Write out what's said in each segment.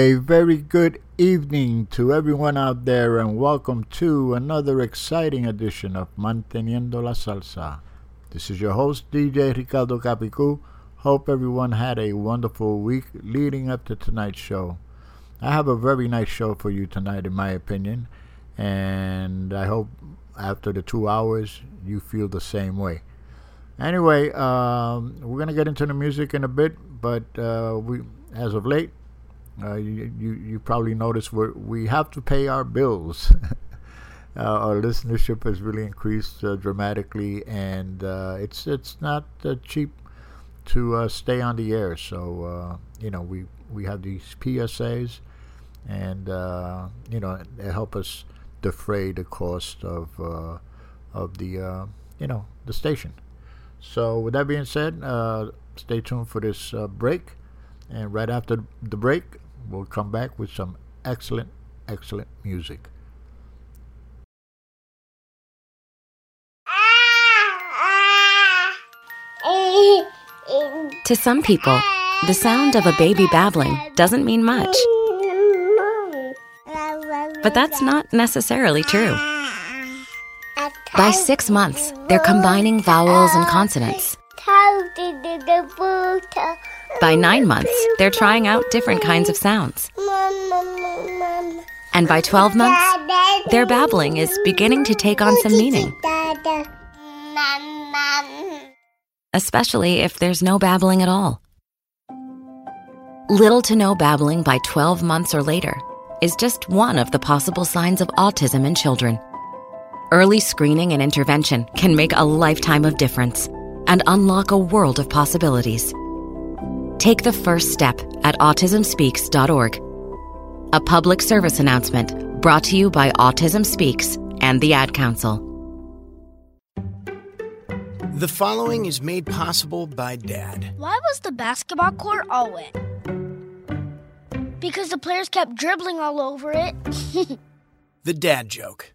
A very good evening to everyone out there, and welcome to another exciting edition of Manteniendo la Salsa. This is your host, DJ Ricardo Capicu. Hope everyone had a wonderful week leading up to tonight's show. I have a very nice show for you tonight, in my opinion, and I hope after the two hours you feel the same way. Anyway, um, we're gonna get into the music in a bit, but uh, we, as of late, uh, you, you you probably noticed we we have to pay our bills. uh, our listenership has really increased uh, dramatically, and uh, it's it's not uh, cheap to uh, stay on the air. So you know we we have these PSAs, and you know they help us defray the cost of of the you know the station. So with that being said, stay tuned for this break, and right after the break, we'll come back with some excellent, excellent music. To some people, the sound of a baby babbling doesn't mean much. But that's not necessarily true. By six months, they're combining vowels and consonants. By nine months, they're trying out different kinds of sounds. And by 12 months, their babbling is beginning to take on some meaning, especially if there's no babbling at all. Little to no babbling by 12 months or later is just one of the possible signs of autism in children. Early screening and intervention can make a lifetime of difference and unlock a world of possibilities. Take the first step at autismspeaks.org. A public service announcement brought to you by Autism Speaks and the Ad Council. The following is made possible by Dad. Why was the basketball court all wet? Because the players kept dribbling all over it. The dad joke.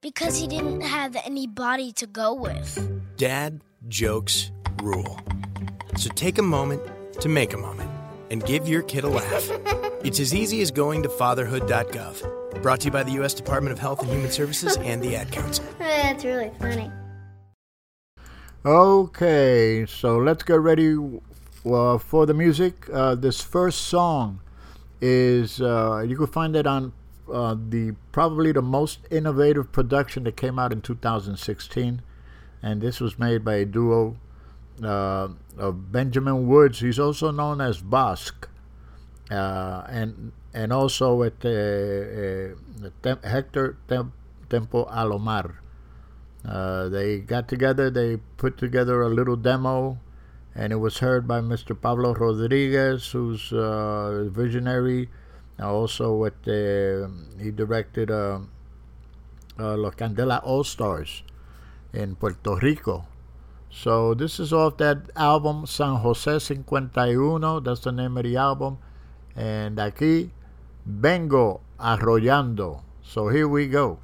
Because he didn't have any body to go with. Dad jokes rule. So take a moment to make a moment and give your kid a laugh. It's as easy as going to fatherhood.gov. Brought to you by the U.S. Department of Health and Human Services and the Ad Council. That's really funny. Okay, so let's get ready uh, for the music. Uh, this first song is uh, you can find it on uh, the probably the most innovative production that came out in 2016, and this was made by a duo uh, of Benjamin Woods. He's also known as Bosque, uh, and and also with Tem- Hector Tem- Tempo Alomar. Uh, they got together, they put together a little demo, and it was heard by Mr. Pablo Rodriguez, who's uh, visionary. Also, with the, he directed uh, uh, Los Candela All Stars in Puerto Rico. So this is off that album San Jose 51. That's the name of the album. And aquí vengo arrollando. So here we go.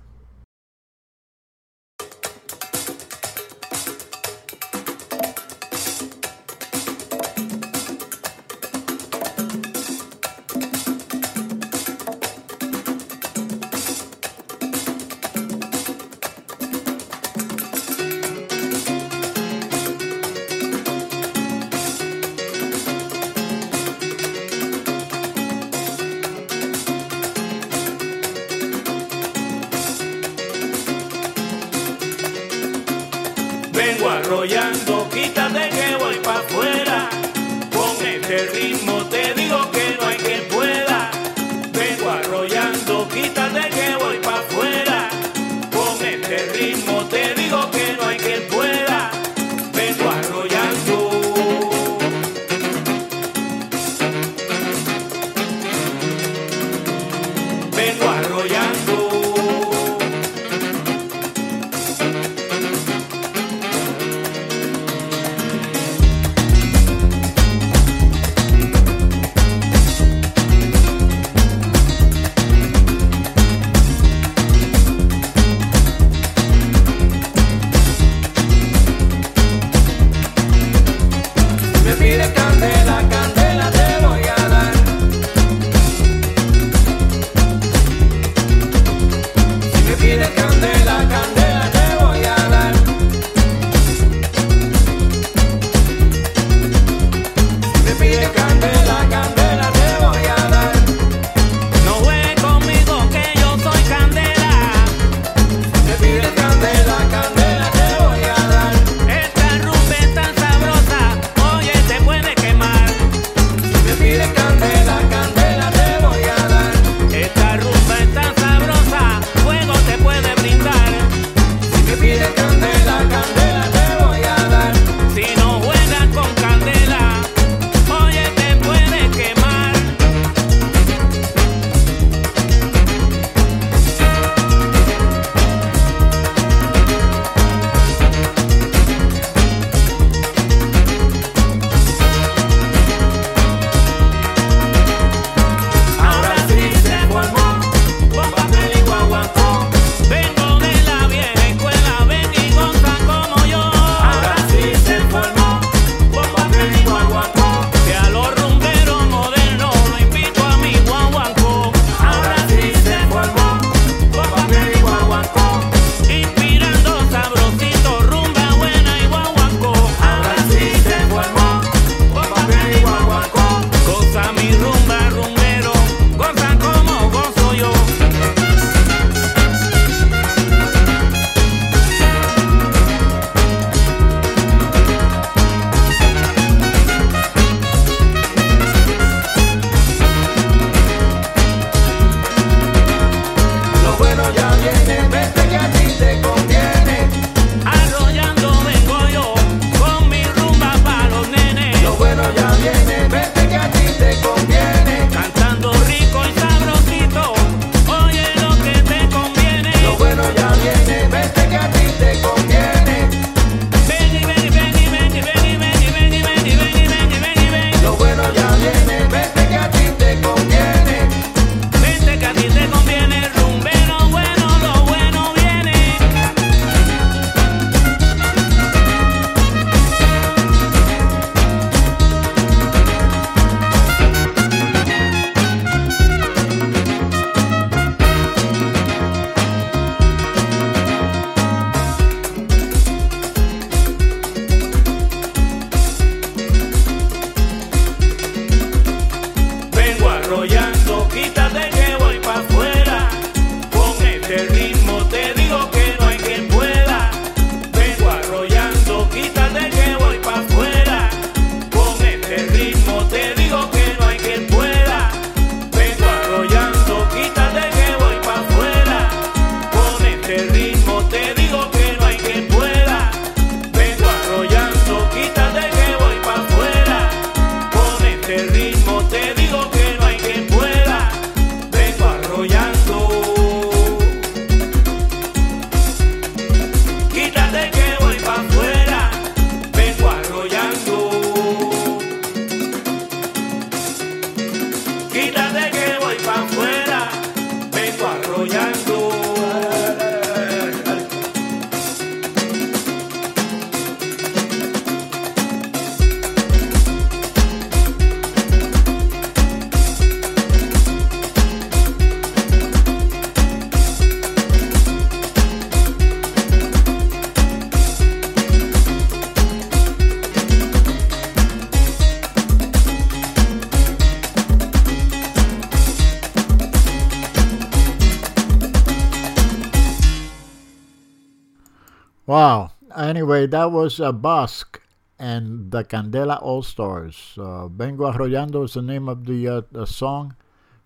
That was a Bosque and the Candela All Stars. Uh, Vengo Arrollando is the name of the, uh, the song,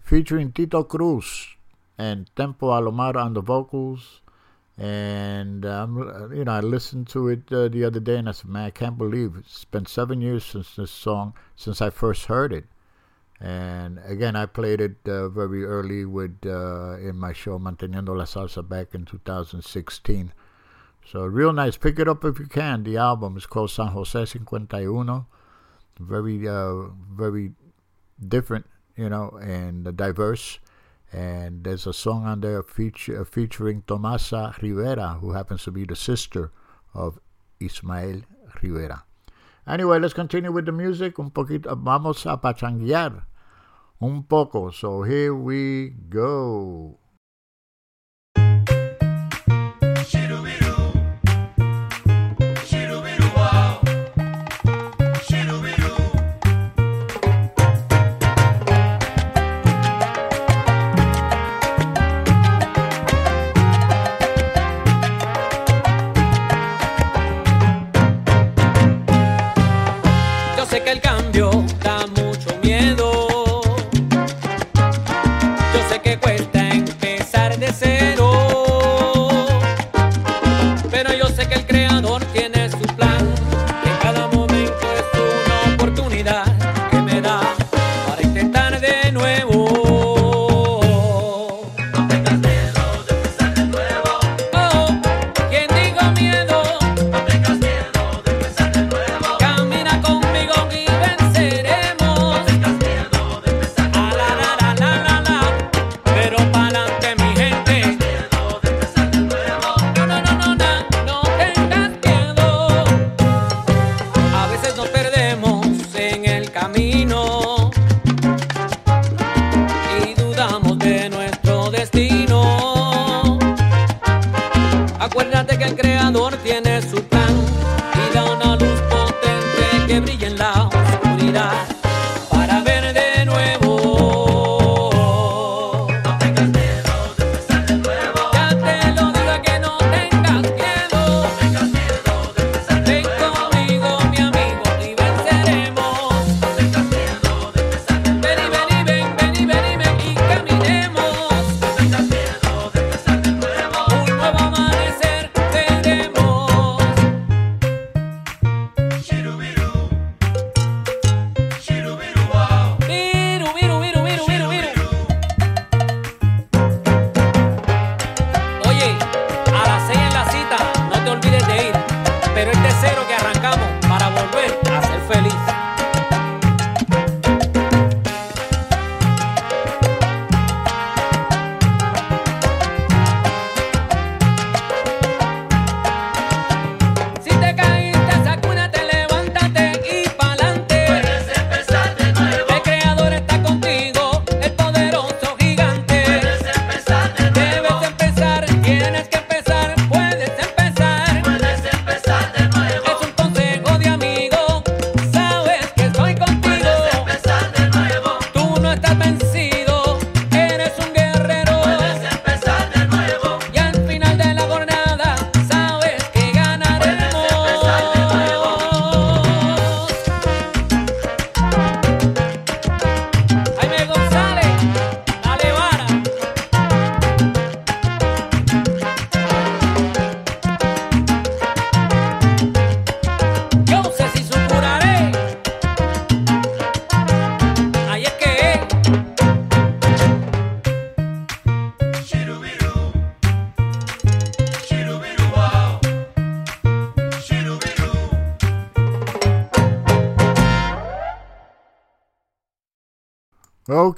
featuring Tito Cruz and Tempo Alomar on the vocals. And um, you know, I listened to it uh, the other day, and I said, "Man, I can't believe it's been seven years since this song, since I first heard it." And again, I played it uh, very early with uh, in my show Manteniendo la Salsa back in 2016. So real nice. Pick it up if you can. The album is called San Jose 51. Very, uh, very different, you know, and diverse. And there's a song on there feature, featuring Tomasa Rivera, who happens to be the sister of Ismael Rivera. Anyway, let's continue with the music. Un poquito, vamos a pachanguear un poco. So here we go.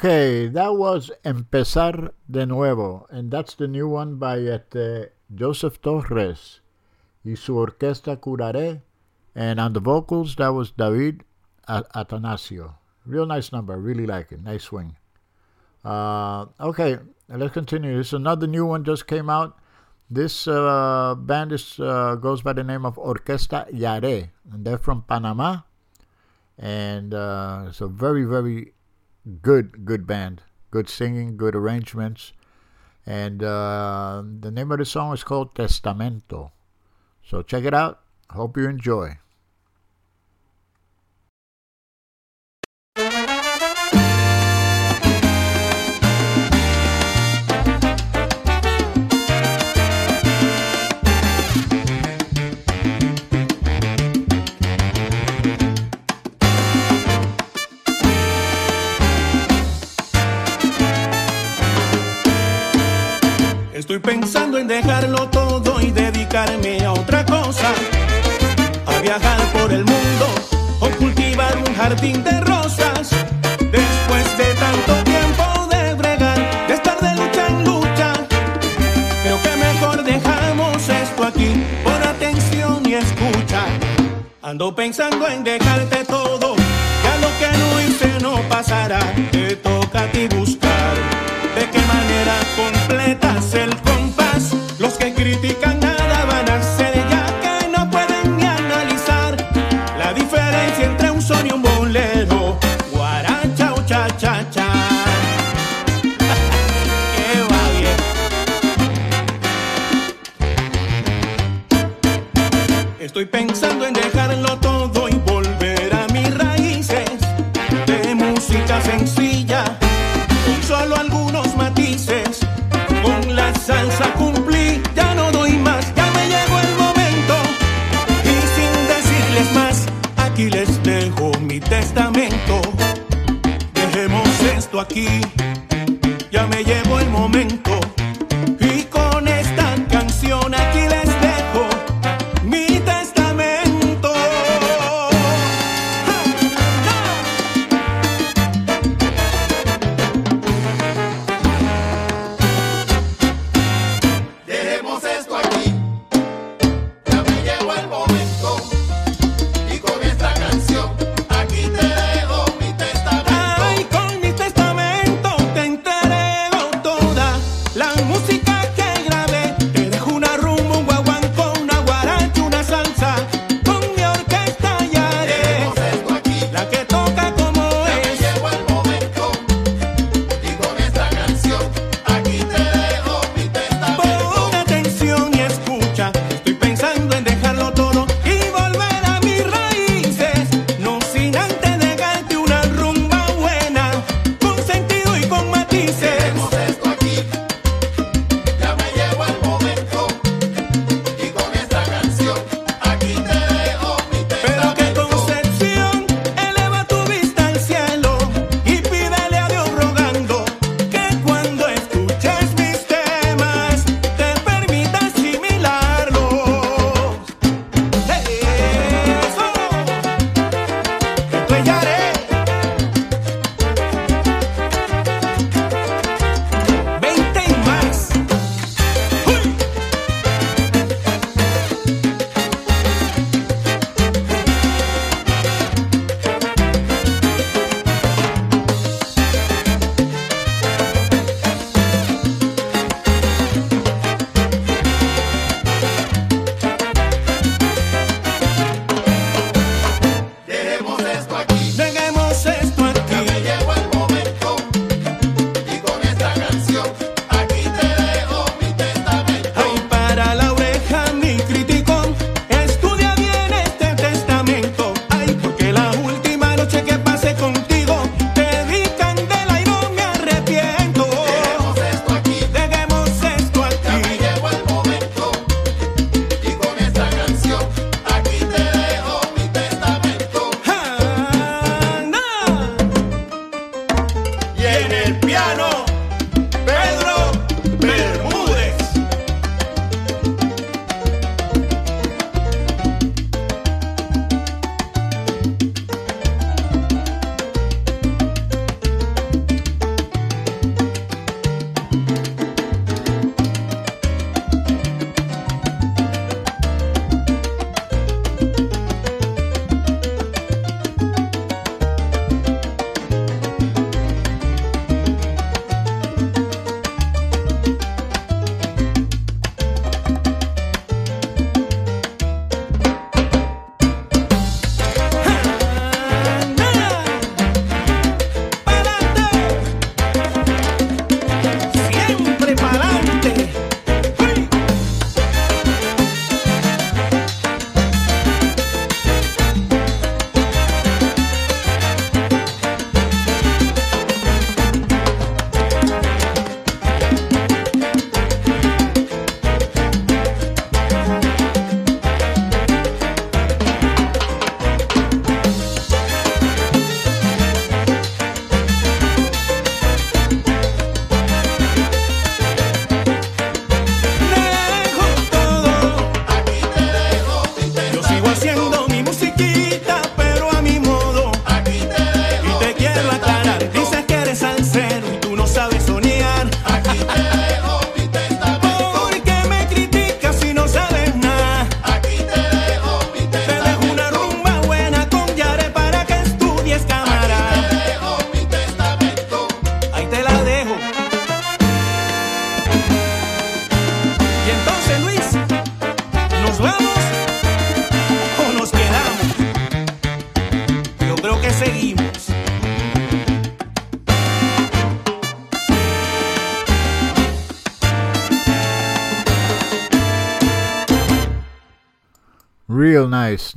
Okay, that was Empezar de Nuevo, and that's the new one by este, Joseph Torres y su orquesta Curaré, and on the vocals that was David Atanasio. Real nice number, really like it, nice swing. Uh, okay, let's continue. This is another new one just came out. This uh, band is uh, goes by the name of Orquesta Yare, and they're from Panama, and uh, it's a very very good good band, good singing, good arrangements, and uh, the name of the song is called Testamento. So check it out. Hope you enjoy. Estoy pensando en dejarlo todo y dedicarme a otra cosa. A viajar por el mundo o cultivar un jardín de rosas. Después de tanto tiempo de bregar, de estar de lucha en lucha, creo que mejor dejamos esto aquí por atención y escucha. Ando pensando en dejarte todo, ya lo que no hice no pasará. Te toca a ti buscar de qué manera compás. Los que critican nada van a hacer ya que no pueden ni analizar la diferencia entre un son y un bolero. Guaracha o cha cha cha. Que va bien. Estoy pensando en dejarlo aqui.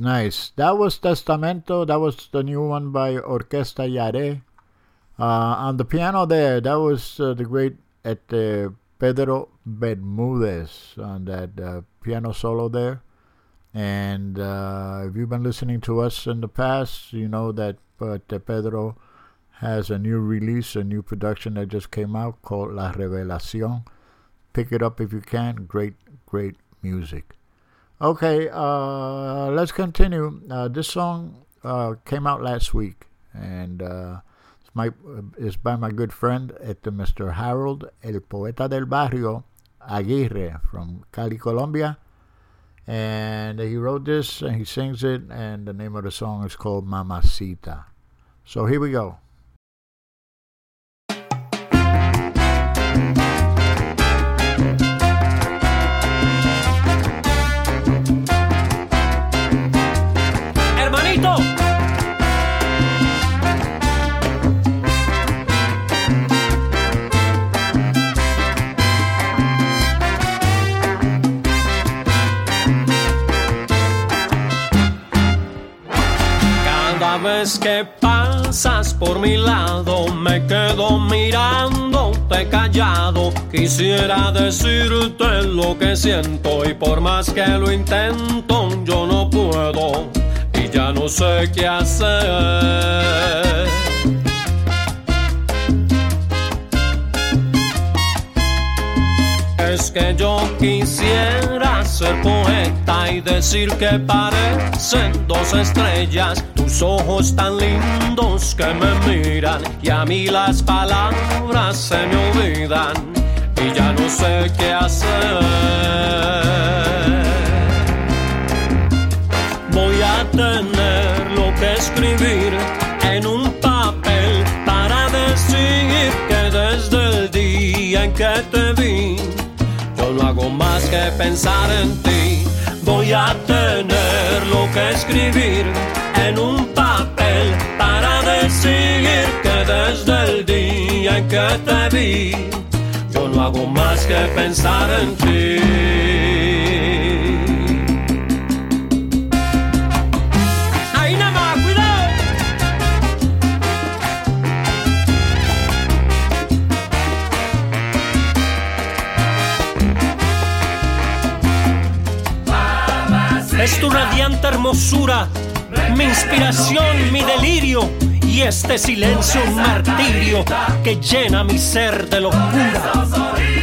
Nice, nice. That was Testamento. That was the new one by Orquesta Yare. Uh, on the piano there, that was uh, the great at uh, Pedro Bermudez on that uh, piano solo there. And uh, if you've been listening to us in the past, you know that but Pedro has a new release, a new production that just came out called La Revelación. Pick it up if you can. Great, great music. Okay, uh, let's continue. Uh, this song uh, came out last week, and uh, it's, my, it's by my good friend, Mr. Harold, el poeta del barrio, Aguirre, from Cali, Colombia. And he wrote this, and he sings it, and the name of the song is called Mamacita. So here we go. Vez que pasas por mi lado me quedo mirándote callado. Quisiera decirte lo que siento y por más que lo intento yo no puedo y ya no sé qué hacer. Que yo quisiera ser poeta y decir que parecen dos estrellas, tus ojos tan lindos que me miran y a mí las palabras se me olvidan y ya no sé qué hacer. Voy a tener lo que escribir en un papel para decir que desde el día en que te vi, más que pensar en ti. Voy a tener lo que escribir en un papel para decir que desde el día en que te vi, yo no hago más que pensar en ti. Tu radiante hermosura, mi inspiración, mi delirio. Y este silencio un martirio que llena mi ser de locura.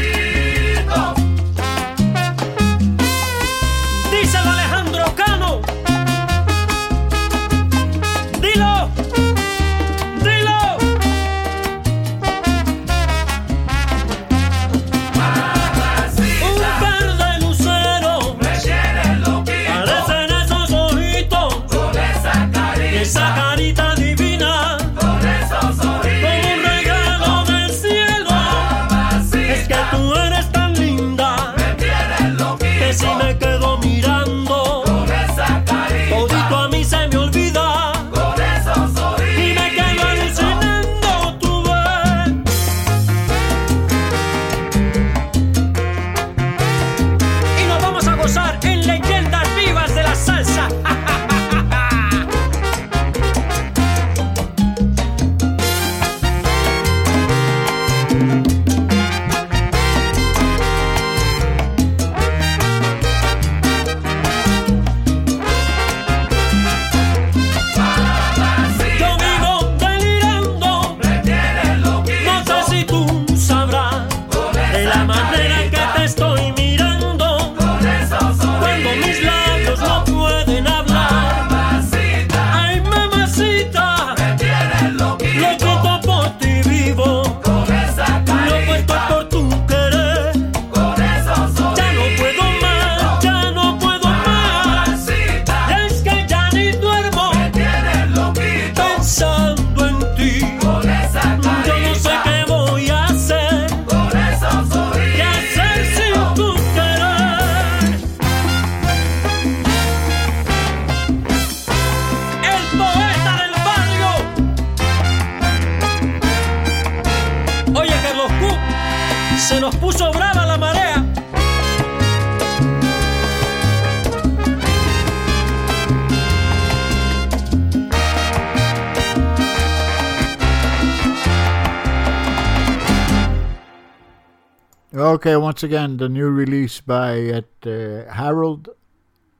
once again the new release by at, uh, Harold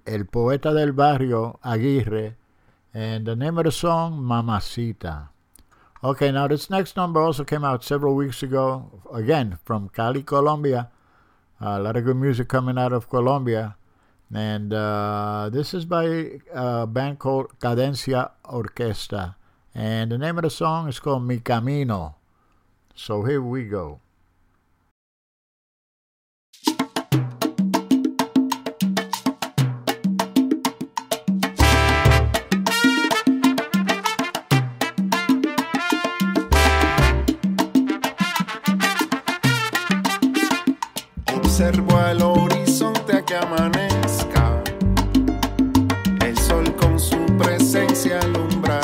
El Poeta del Barrio Aguirre, and the name of the song Mamacita. Okay, now this next number also came out several weeks ago, again from Cali, Colombia. A lot of good music coming out of Colombia. And uh, this is by uh, a band called Cadencia Orquesta. And the name of the song is called Mi Camino. So here we go. observo al horizonte a que amanezca. El sol con su presencia alumbra.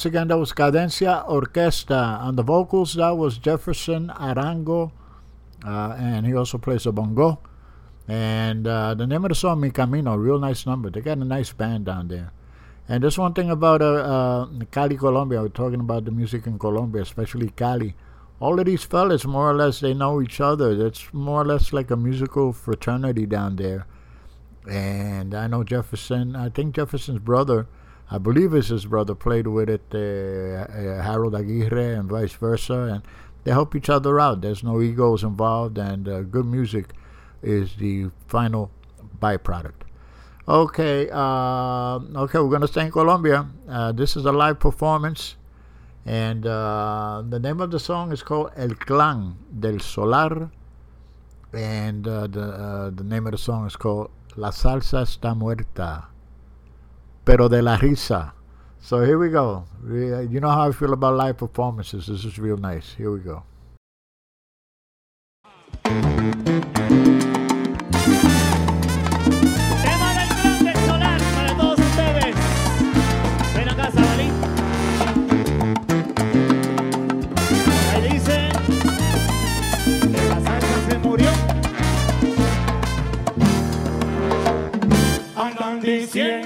once again, that was Cadencia Orquesta. On the vocals, that was Jefferson Arango, uh, and he also plays a bongo. And uh, the name of the song, Mi Camino, real nice number. They got a nice band down there. And there's one thing about uh, uh Cali, Colombia. We're talking about the music in Colombia, especially Cali. All of these fellas, more or less, they know each other. It's more or less like a musical fraternity down there. And I know Jefferson, I think Jefferson's brother I believe it's his brother, played with it, uh, uh, Harold Aguirre, and vice versa. And they help each other out. There's no egos involved, and uh, good music is the final byproduct. Okay, uh, okay, we're gonna stay in Colombia. This is a live performance, and uh, the name of the song is called El Clan del Solar, and uh, the uh, the name of the song is called La Salsa está muerta, pero de la risa. So here we go. Uh, you know how I feel about live performances. This is real nice. Here we go. Tema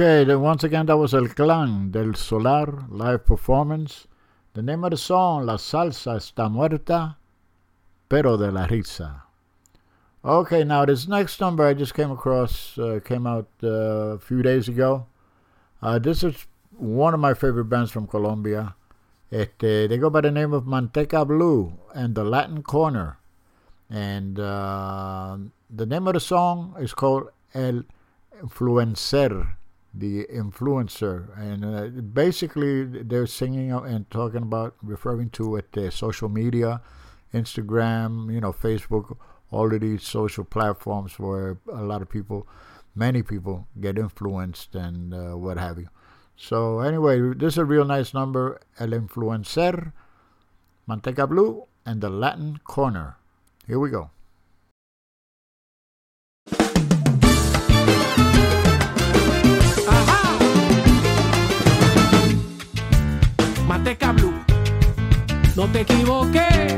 Okay, then once again, that was El Clan del Solar live performance. The name of the song, La Salsa Está Muerta, pero de la risa. Okay, now this next number I just came across, uh, came out uh, a few days ago. Uh, this is one of my favorite bands from Colombia. Este, they go by the name of Manteca Blue and the Latin Corner. And uh, the name of the song is called El Influencer, the influencer. And uh, basically, they're singing and talking about, referring to it, uh, social media, Instagram, you know, Facebook, all of these social platforms where a lot of people, many people, get influenced and uh, what have you. So anyway, this is a real nice number. El Influencer, Manteca Blue, and the Latin Corner. Here we go. No te equivoques.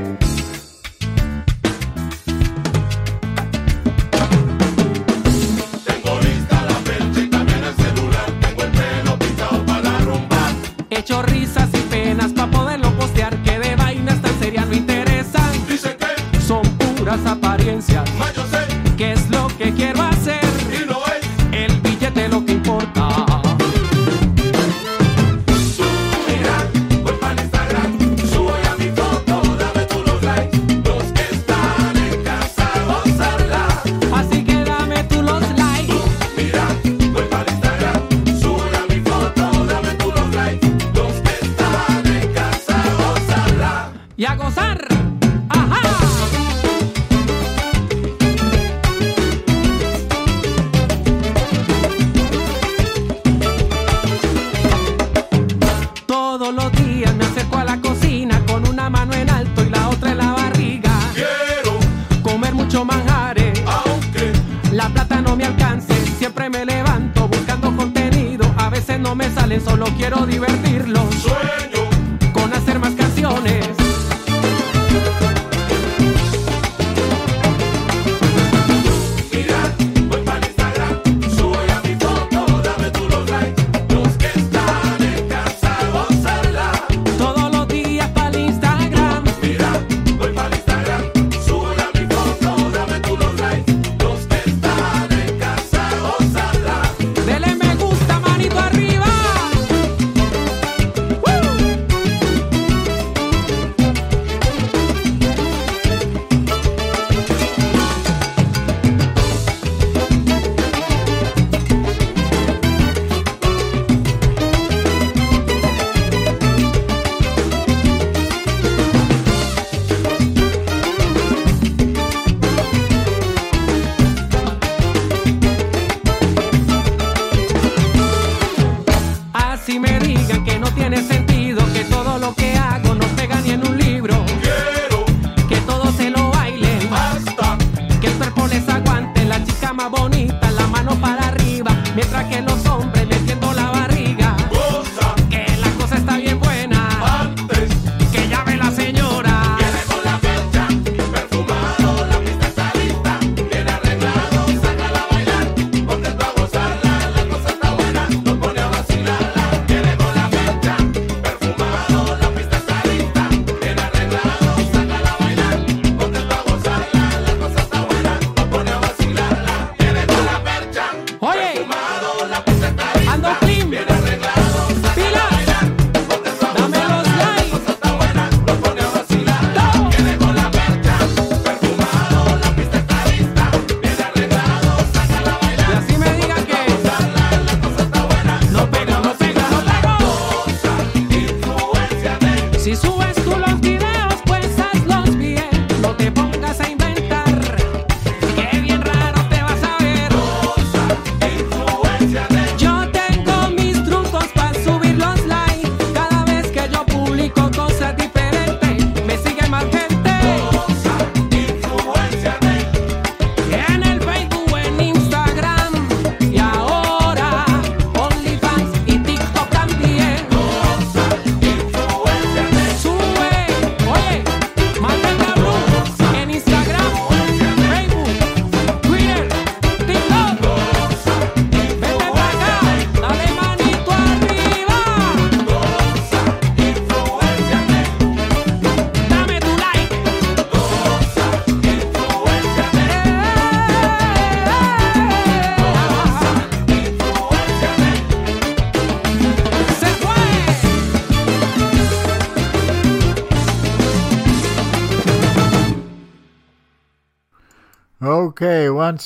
Tengo lista la fecha y también el celular. Tengo el pelo pintado para la rumba. He hecho risas y penas para poderlo postear. Que de vainas tan serias no interesan. Dice que Son puras apariencias. Me levanto buscando contenido. A veces no me sale, solo quiero divertirlos. sueño,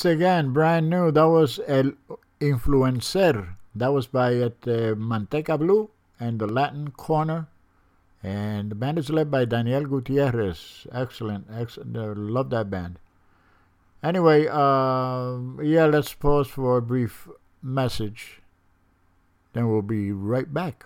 again, brand new. That was El Influencer. That was by at uh, Manteca Blue and the Latin Corner. And the band is led by Daniel Gutierrez. Excellent. excellent. Love that band. Anyway, uh, yeah, let's pause for a brief message. Then we'll be right back.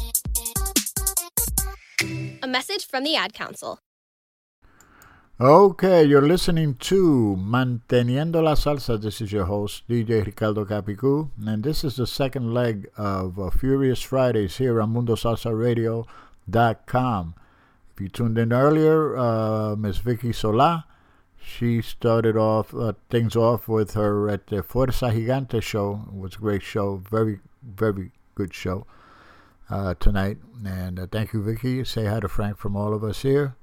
Message from the Ad Council. Okay, you're listening to Manteniendo la Salsa. This is your host, DJ Ricardo Capicu, and this is the second leg of uh, Furious Fridays here on MundoSalsaRadio.com. If you tuned in earlier, uh, Miss Vicky Sola, she started off uh, things off with her at the Fuerza Gigante show. It was a great show, very, very good show uh, tonight. And uh, thank you, Vicky. Say hi to Frank from all of us here.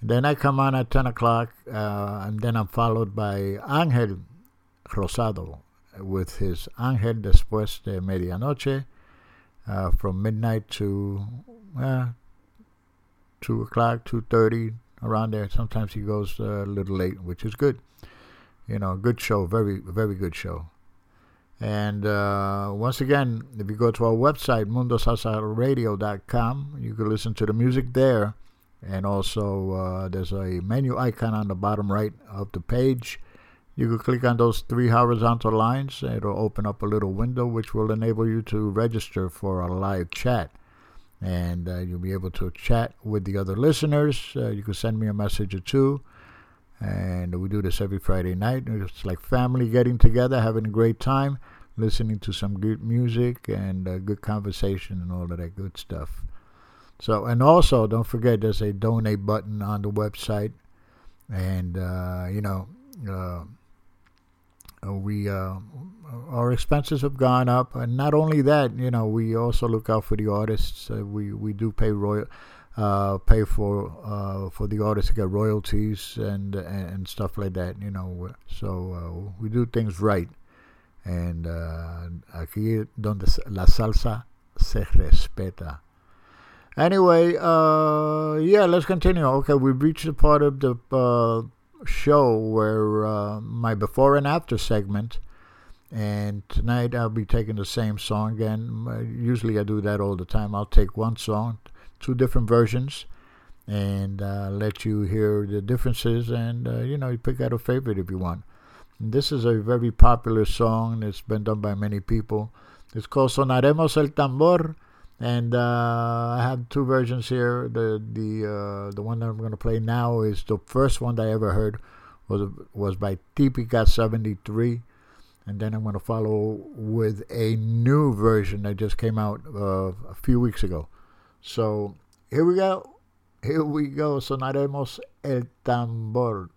And then I come on at 10 o'clock, uh, and then I'm followed by Angel Rosado with his Angel Después de Medianoche uh, from midnight to uh, 2 o'clock, 2.30, around there. Sometimes he goes a little late, which is good. You know, good show, very, very good show. And uh, once again, if you go to our website, mundosalsaradio.com, you can listen to the music there. And also, uh, there's a menu icon on the bottom right of the page. You can click on those three horizontal lines. It'll open up a little window which will enable you to register for a live chat. And uh, you'll be able to chat with the other listeners. Uh, you can send me a message or two. And we do this every Friday night. It's like family getting together, having a great time, listening to some good music and uh, good conversation and all of that good stuff. So, and also don't forget there's a donate button on the website, and uh, you know, uh, we uh, our expenses have gone up, and not only that, you know, we also look out for the artists. Uh, we we do pay royal. Uh, pay for uh, for the artists to get royalties and, and, and stuff like that, you know. So uh, we do things right, and aquí donde la salsa se respeta. Anyway, uh, yeah, let's continue. Okay, we've reached the part of the uh, show where uh, my before and after segment, and tonight I'll be taking the same song again. Usually I do that all the time. I'll take one song, two different versions, and uh, let you hear the differences, and uh, you know, you pick out a favorite if you want. And this is a very popular song. It's been done by many people. It's called Sonaremos el Tambor and uh, I have two versions here. The the uh, the one that I'm going to play now is the first one that I ever heard was was by Tipica 73, and then I'm going to follow with a new version that just came out uh, a few weeks ago. So here we go. Here we go. Sonaremos el tambor.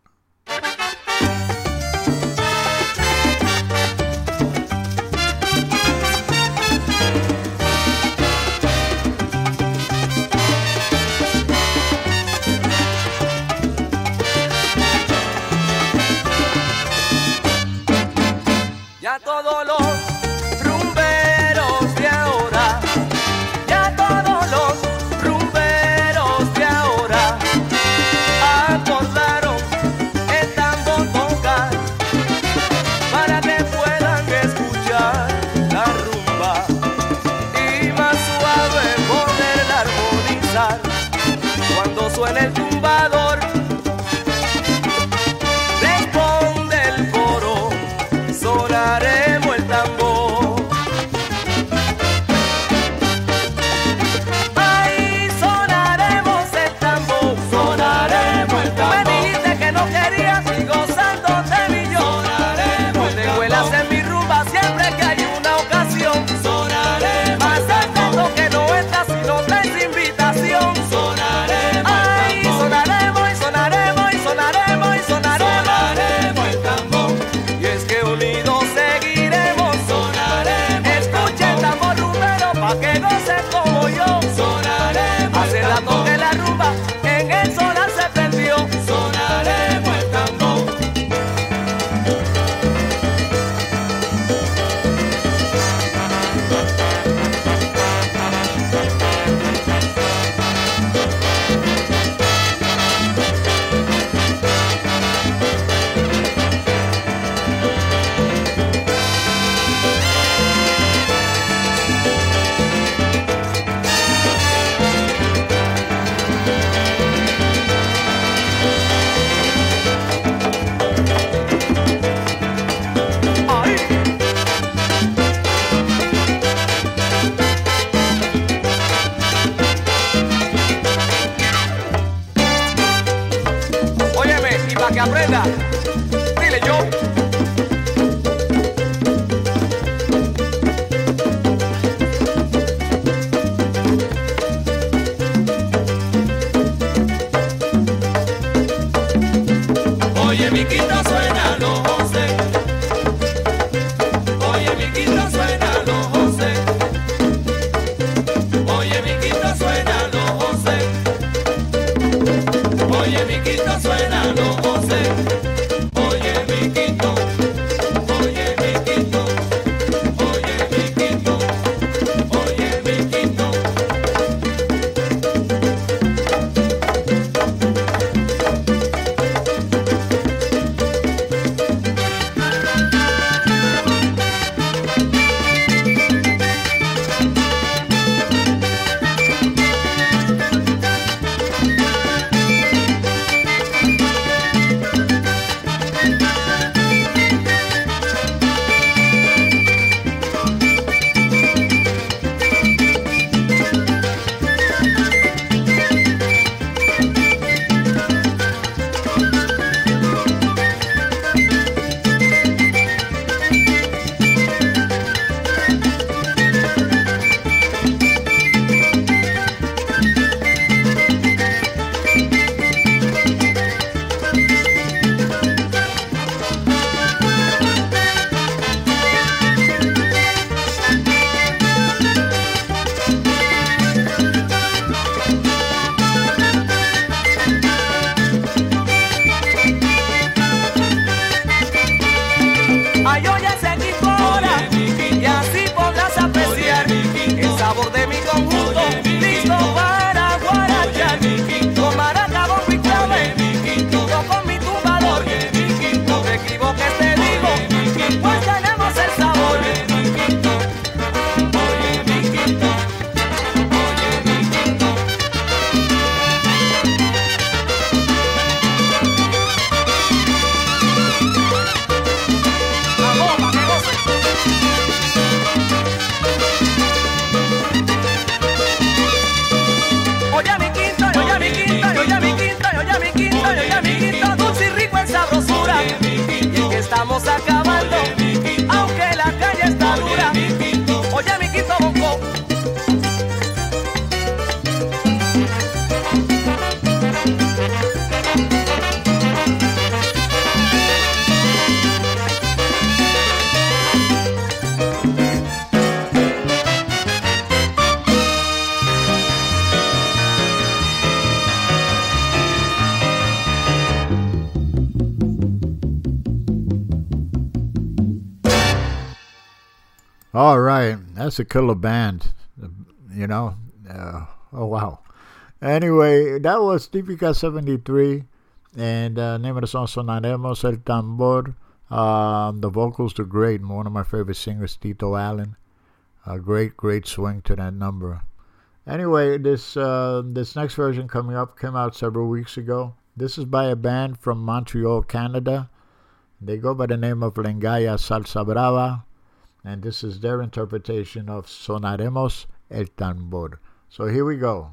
That's a killer band. You know, uh, oh wow. Anyway, that was Típica 73, and uh, name of the song Sonaremos el Tambor. Um, the vocals are great. One of my favorite singers, Tito Allen. A great, great swing to that number. Anyway, this uh, this next version coming up came out several weeks ago. This is by a band from Montreal, Canada. They go by the name of Lengaya Salsa Brava, and this is their interpretation of Sonaremos el Tambor. So here we go.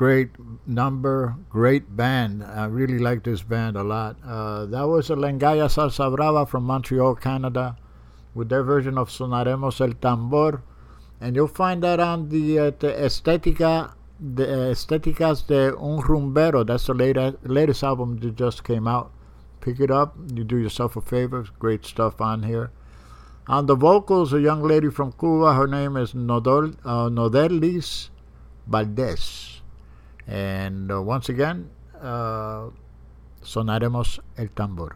Great, number, great band. I really like this band a lot. Uh, that was a Lengaya Salsa Brava from Montreal, Canada, with their version of Sonaremos el Tambor. And you'll find that on the, uh, the Estética, the uh, Estéticas de un Rumbero. That's the latest, latest album that just came out. Pick it up. You do yourself a favor. Great stuff on here. On the vocals, a young lady from Cuba. Her name is Nodol, uh, Nodelis Valdez. And uh, once again, uh, sonaremos el tambor.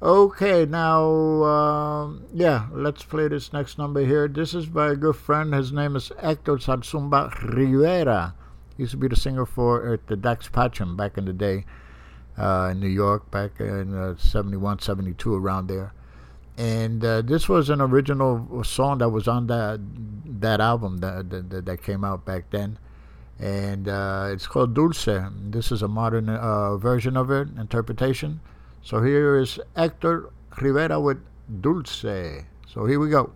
Okay, now, um, yeah, let's play this next number here. This is by a good friend. His name is Hector Salsumba Rivera. He used to be the singer for uh, the Dax Patchum back in the day uh, in New York, back in uh, 71, 72, around there. And uh, this was an original song that was on that that album that that, that came out back then, and uh, it's called Dulce. This is a modern uh, version of it, interpretation. So here is Hector Rivera with Dulce. So here we go.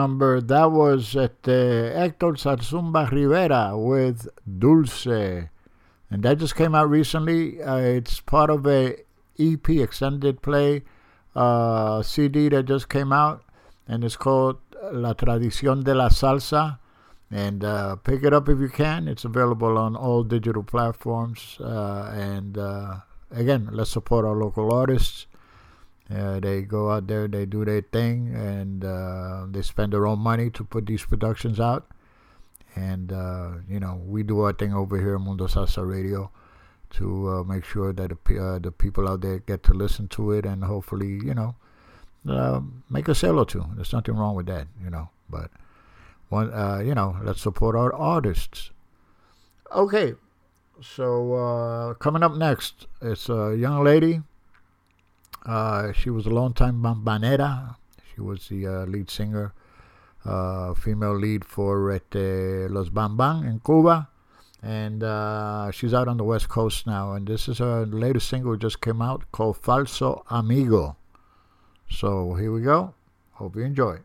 Number. That was at uh, Hector Sarzumba Rivera with Dulce. And that just came out recently. Uh, it's part of a EP, extended play uh, CD that just came out. And it's called La Tradición de la Salsa. And uh, pick it up if you can. It's available on all digital platforms. Uh, and uh, again, let's support our local artists. They go out there, they do their thing, and uh, they spend their own money to put these productions out. And uh, you know, we do our thing over here Mundo Salsa Radio to uh, make sure that the, uh, the people out there get to listen to it, and hopefully, you know, uh, make a sale or two. There's nothing wrong with that, you know. But one, you know, let's support our artists. Okay, so coming up next, it's a young lady. Uh, she was a longtime vanvanera. She was the uh, lead singer, uh, female lead for at, uh, Los Van Van in Cuba. And uh, she's out on the West Coast now. And this is her latest single just came out called Falso Amigo. So here we go. Hope you enjoy.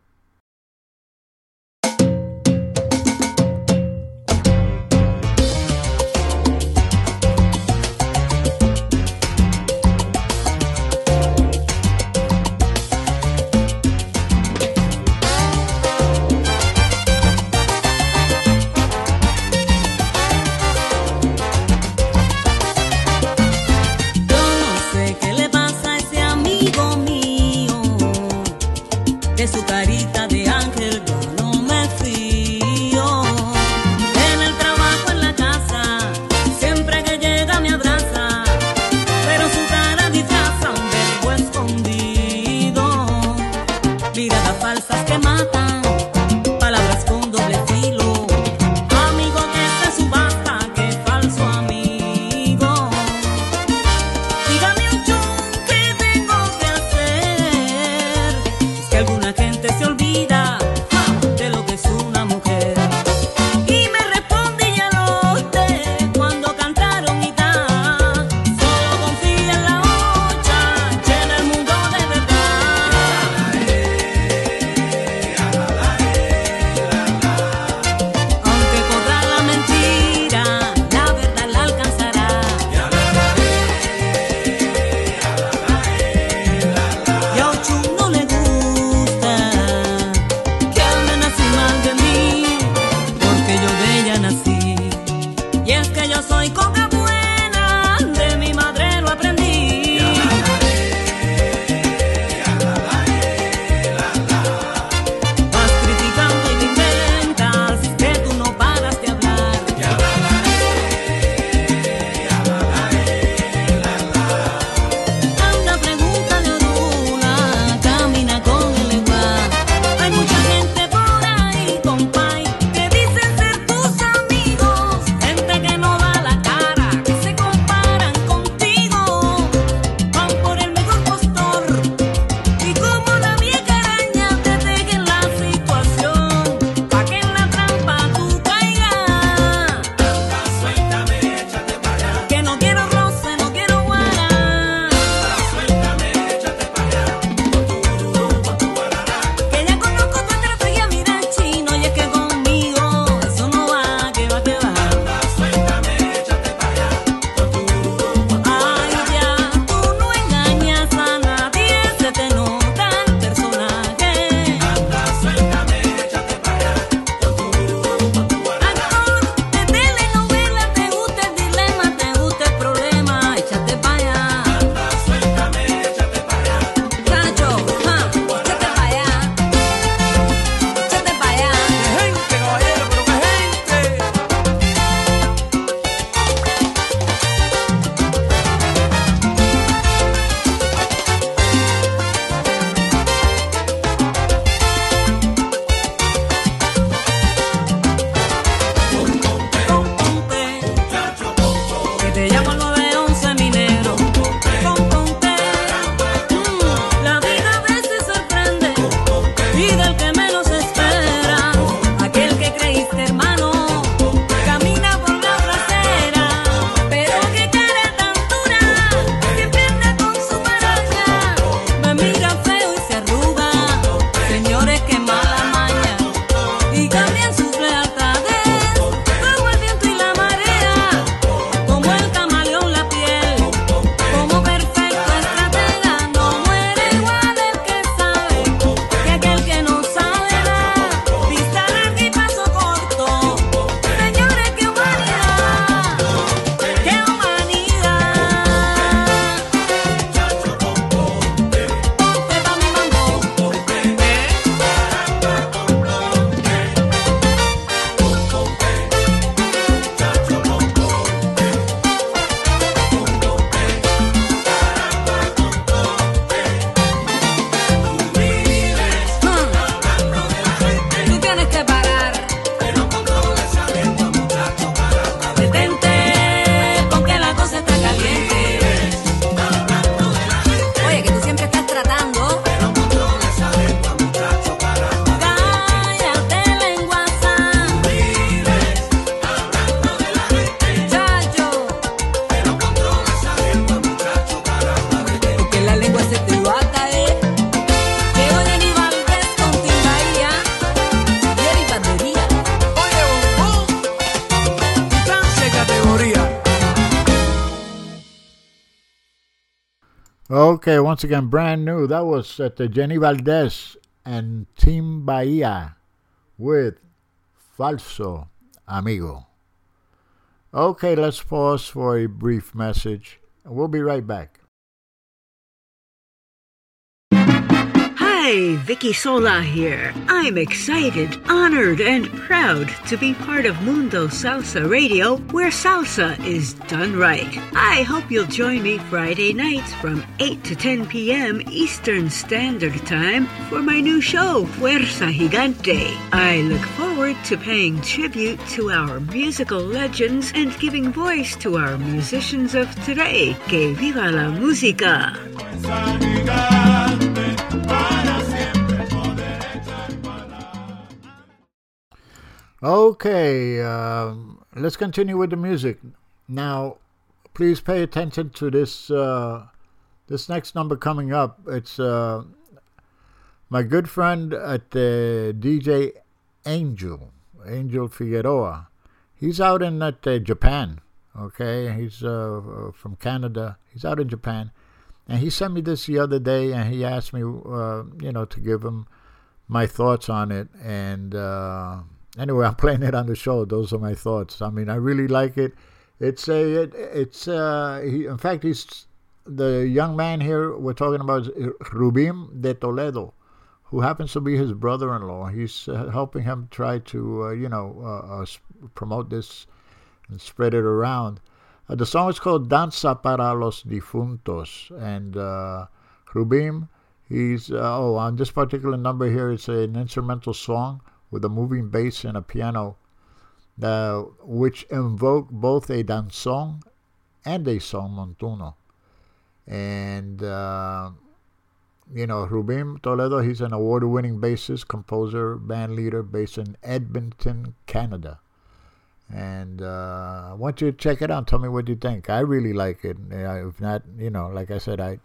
Once again, brand new. That was at the Jenny Valdez and Team Bahia with Falso Amigo. Okay, let's pause for a brief message. We'll be right back. Vicky Sola here. I'm excited, honored, and proud to be part of Mundo Salsa Radio, where salsa is done right. I hope you'll join me Friday nights from 8 to 10 p.m. Eastern Standard Time for my new show, Fuerza Gigante. I look forward to paying tribute to our musical legends and giving voice to our musicians of today. Que viva la música! Okay, um, let's continue with the music. Now, please pay attention to this uh, this next number coming up. It's uh, my good friend at the DJ Angel, Angel Figueroa. He's out in at uh, Japan. Okay, he's uh, from Canada. He's out in Japan, and he sent me this the other day, and he asked me, uh, you know, to give him my thoughts on it, and uh, anyway, I'm playing it on the show. Those are my thoughts. I mean, I really like it. It's a, it, it's, uh, he, in fact, he's the young man here we're talking about is Rubim de Toledo, who happens to be his brother-in-law. He's uh, helping him try to, uh, you know, uh, uh, promote this and spread it around. Uh, the song is called Danza para los Difuntos, and uh, Rubim, he's, oh, on this particular number here, it's an instrumental song with a moving bass and a piano, uh, which invoke both a danzón and a son montuno. And, uh, you know, Rubim Toledo, he's an award winning bassist, composer, band leader based in Edmonton, Canada. And uh, I want you to check it out. Tell me what you think. I really like it. If not, you know, like I said, I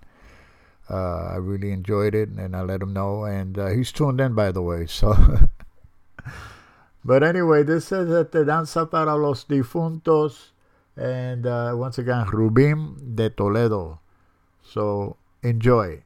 uh, I really enjoyed it, and I let him know. And uh, he's tuned in, by the way. So But anyway, this is at the Danza para los Difuntos, and uh, once again, Rubim de Toledo. So enjoy.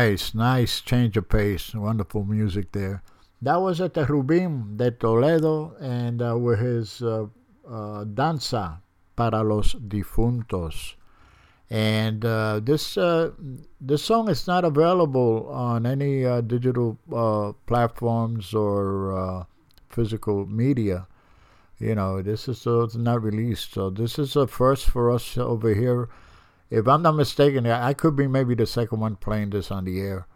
Nice, nice change of pace. Wonderful music there. That was at the Rubim de Toledo and uh, with his uh, uh, Danza para los Difuntos. And uh, this uh, this song is not available on any uh, digital platforms or physical media. You know, this is it's not released. So this is a first for us over here. If I'm not mistaken, I could be maybe the second one playing this on the air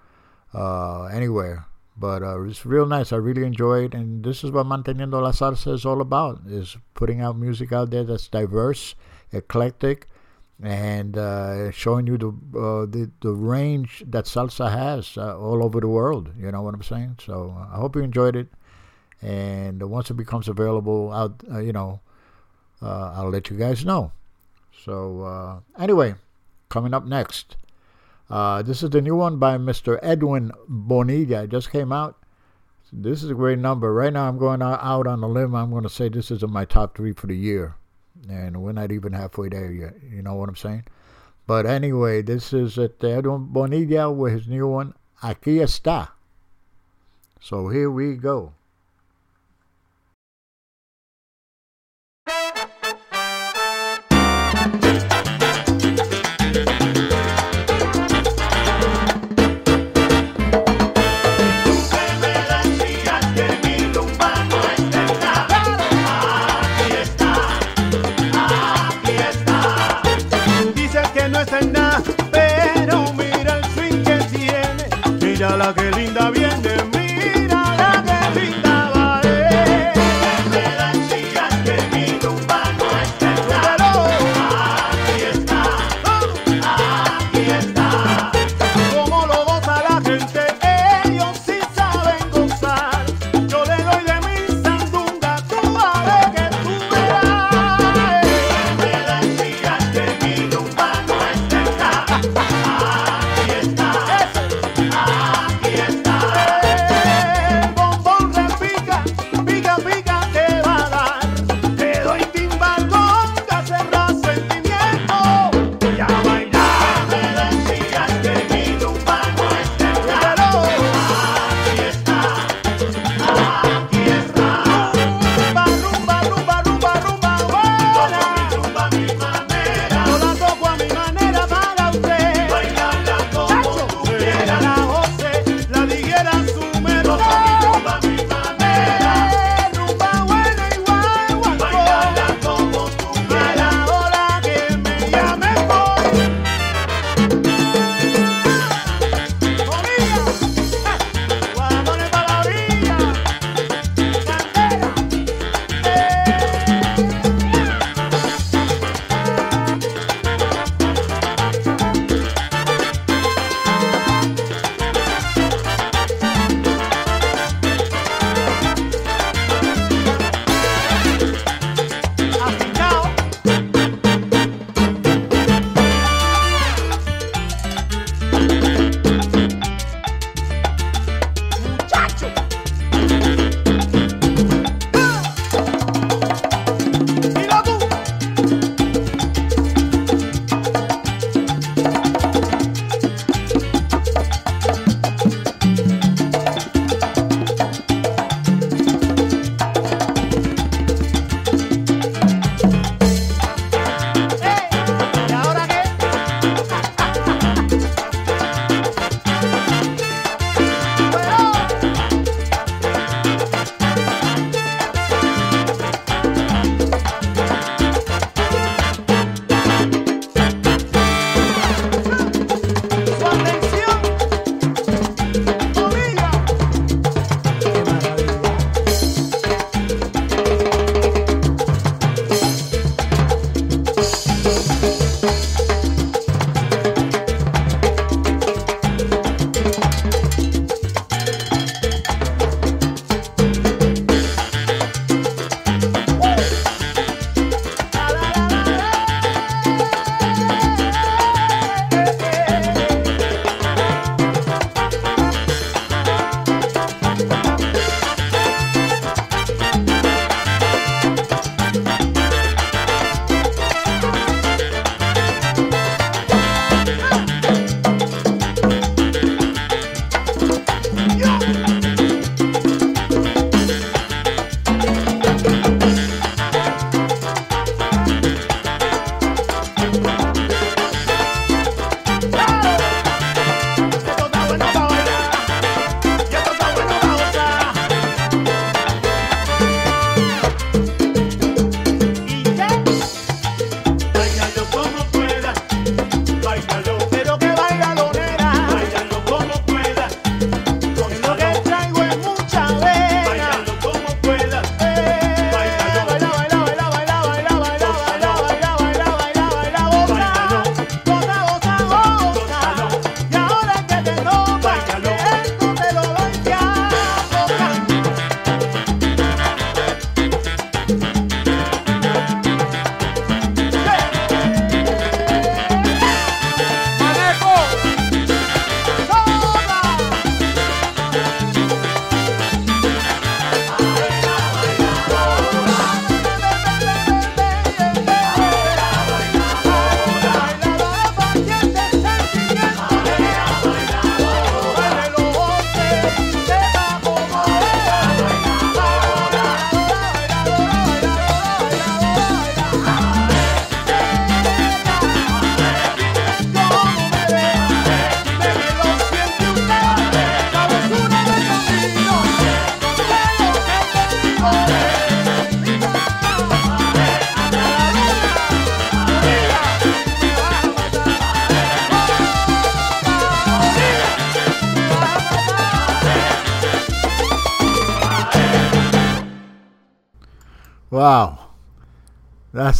uh, anywhere. But uh, it's real nice. I really enjoy it, and this is what Manteniendo la Salsa is all about: is putting out music out there that's diverse, eclectic, and uh, showing you the, uh, the the range that salsa has uh, all over the world. You know what I'm saying? So uh, I hope you enjoyed it, and once it becomes available out, you know, I'll let you guys know. So anyway, coming up next. Uh, this is the new one by Mr. Edwin Bonilla. It just came out. This is a great number. Right now, I'm going out on a limb. I'm going to say this is in my top three for the year. And we're not even halfway there yet. You know what I'm saying? But anyway, this is at Edwin Bonilla with his new one, Aquí está. So here we go. Mira la que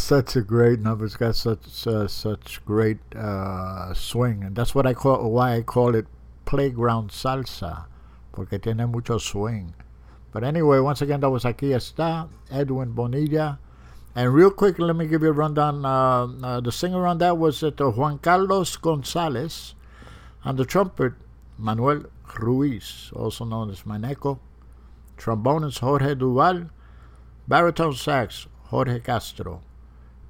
such a great number. It's got such uh, such great uh, swing, and that's what I call why I call it playground salsa, porque tiene mucho swing. But anyway, once again, that was Aquí Está, Edwin Bonilla. And real quick, let me give you a rundown. Uh, uh, the singer on that was uh, Juan Carlos Gonzalez, and the trumpet, Manuel Ruiz, also known as Maneco. Trombonist, Jorge Duval. Baritone sax, Jorge Castro.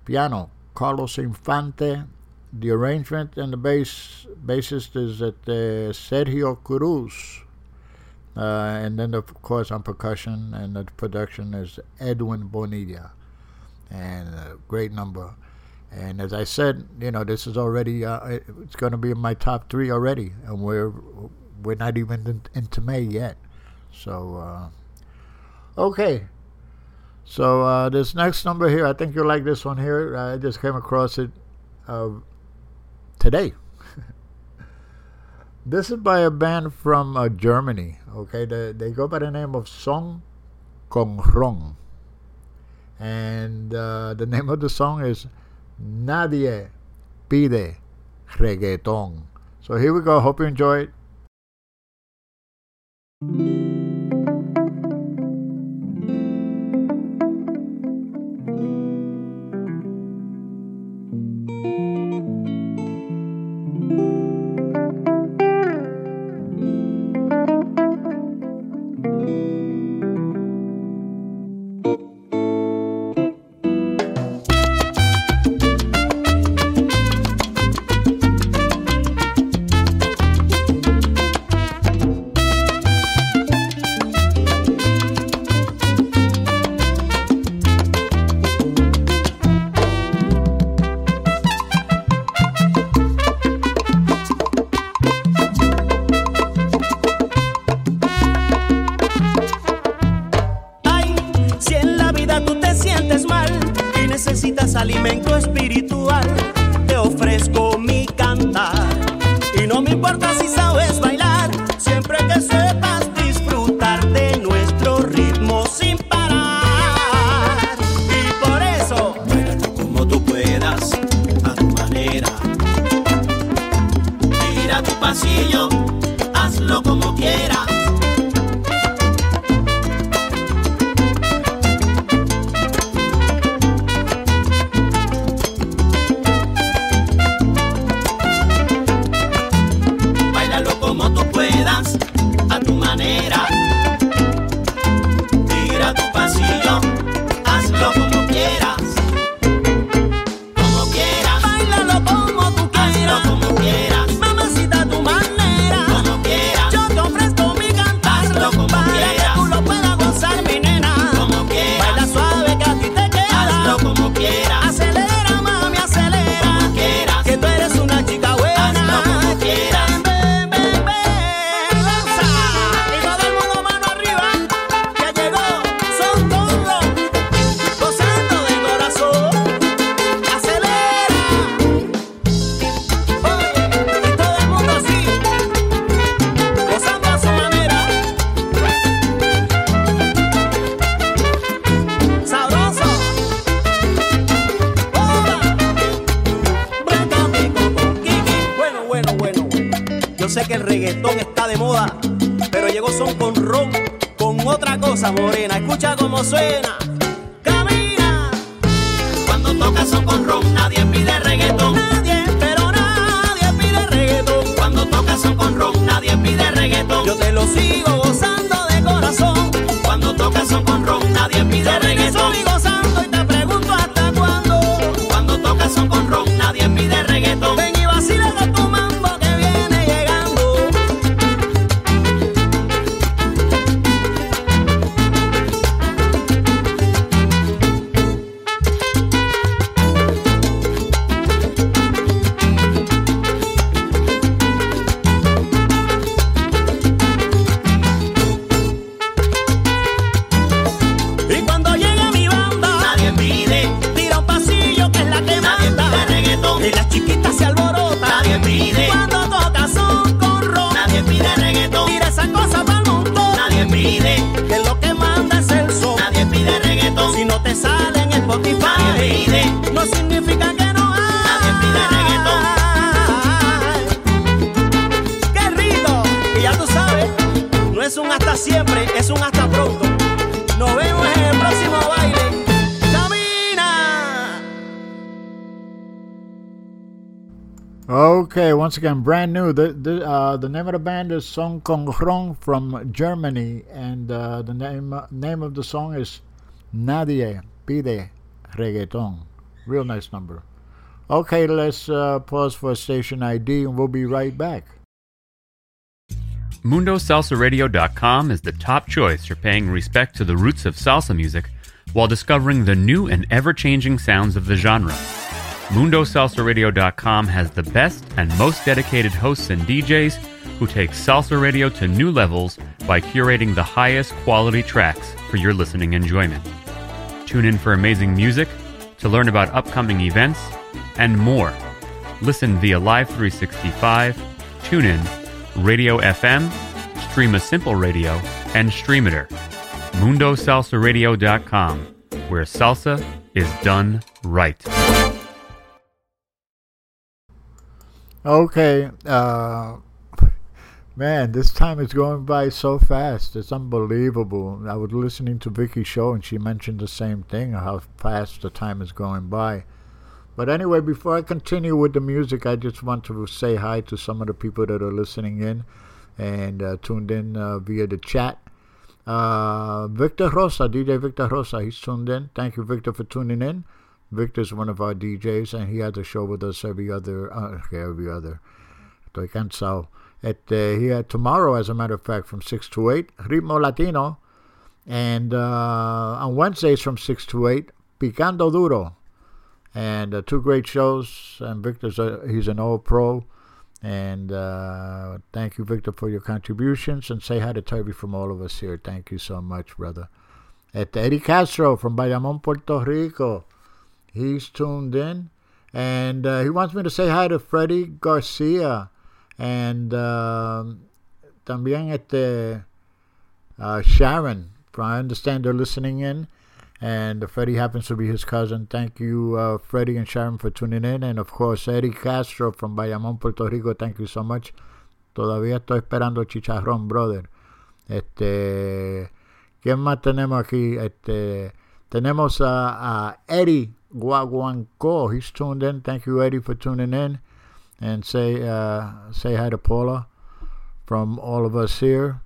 Piano, Carlos Infante. The arrangement and the bass bassist is at uh, Sergio Cruz. Uh, and then, of course, on percussion and the production is Edwin Bonilla. And a great number. And as I said, you know, this is already, uh, it's going to be in my top three already. And we're, we're not even in, into May yet. So, uh, okay. So uh, this next number here, I think you'll like this one here. I just came across it uh, today. this is by a band from uh, Germany. Okay, they, they go by the name of Song Kong Rong, and uh, the name of the song is Nadie Pide Reggaeton. So here we go. Hope you enjoy it. Again, brand new. The the uh, the name of the band is Song Kong Rong from Germany, and uh, the name name of the song is Nadie Pide Reggaeton. Real nice number. Okay, let's uh, pause for station ID, and we'll be right back. MundoSalsaRadio.com is the top choice for paying respect to the roots of salsa music while discovering the new and ever changing sounds of the genre. MundoSalsaRadio.com has the best and most dedicated hosts and DJs who take salsa radio to new levels by curating the highest quality tracks for your listening enjoyment. Tune in for amazing music, to learn about upcoming events, and more. Listen via Live 365, TuneIn, Radio FM, Stream a Simple Radio, and Streamiter. MundoSalsaRadio.com, where salsa is done right. Okay, uh, man, this time is going by so fast. It's unbelievable. I was listening to Vicky's show, and she mentioned the same thing how fast the time is going by. But anyway, before I continue with the music, I just want to say hi to some of the people that are listening in and uh, tuned in uh, via the chat. Uh, Victor Rosa, DJ Victor Rosa, he's tuned in. Thank you, Victor, for tuning in. Victor's one of our DJs, and he has a show with us every other, uh, every other. Estoy cansado. At, uh, he had tomorrow, as a matter of fact, from 6 to 8, Ritmo Latino. And uh, on Wednesdays from 6 to 8, Picando Duro. And uh, two great shows. And Victor's a, he's an old pro. And uh, thank you, Victor, for your contributions. And say hi to Toby from all of us here. Thank you so much, brother. At Eddie Castro from Bayamon, Puerto Rico. He's tuned in. And uh, he wants me to say hi to Freddie Garcia. And um, también este, uh, Sharon. I understand they're listening in. And Freddie happens to be his cousin. Thank you, uh, Freddie and Sharon, for tuning in. And of course, Eddie Castro from Bayamón, Puerto Rico. Thank you so much. Todavía estoy esperando chicharrón, brother. Este, ¿Quién más tenemos aquí? Este, tenemos a, a Eddie Guaguanco. He's tuned in. Thank you, Eddie, for tuning in. And say uh, say hi to Paula from all of us here.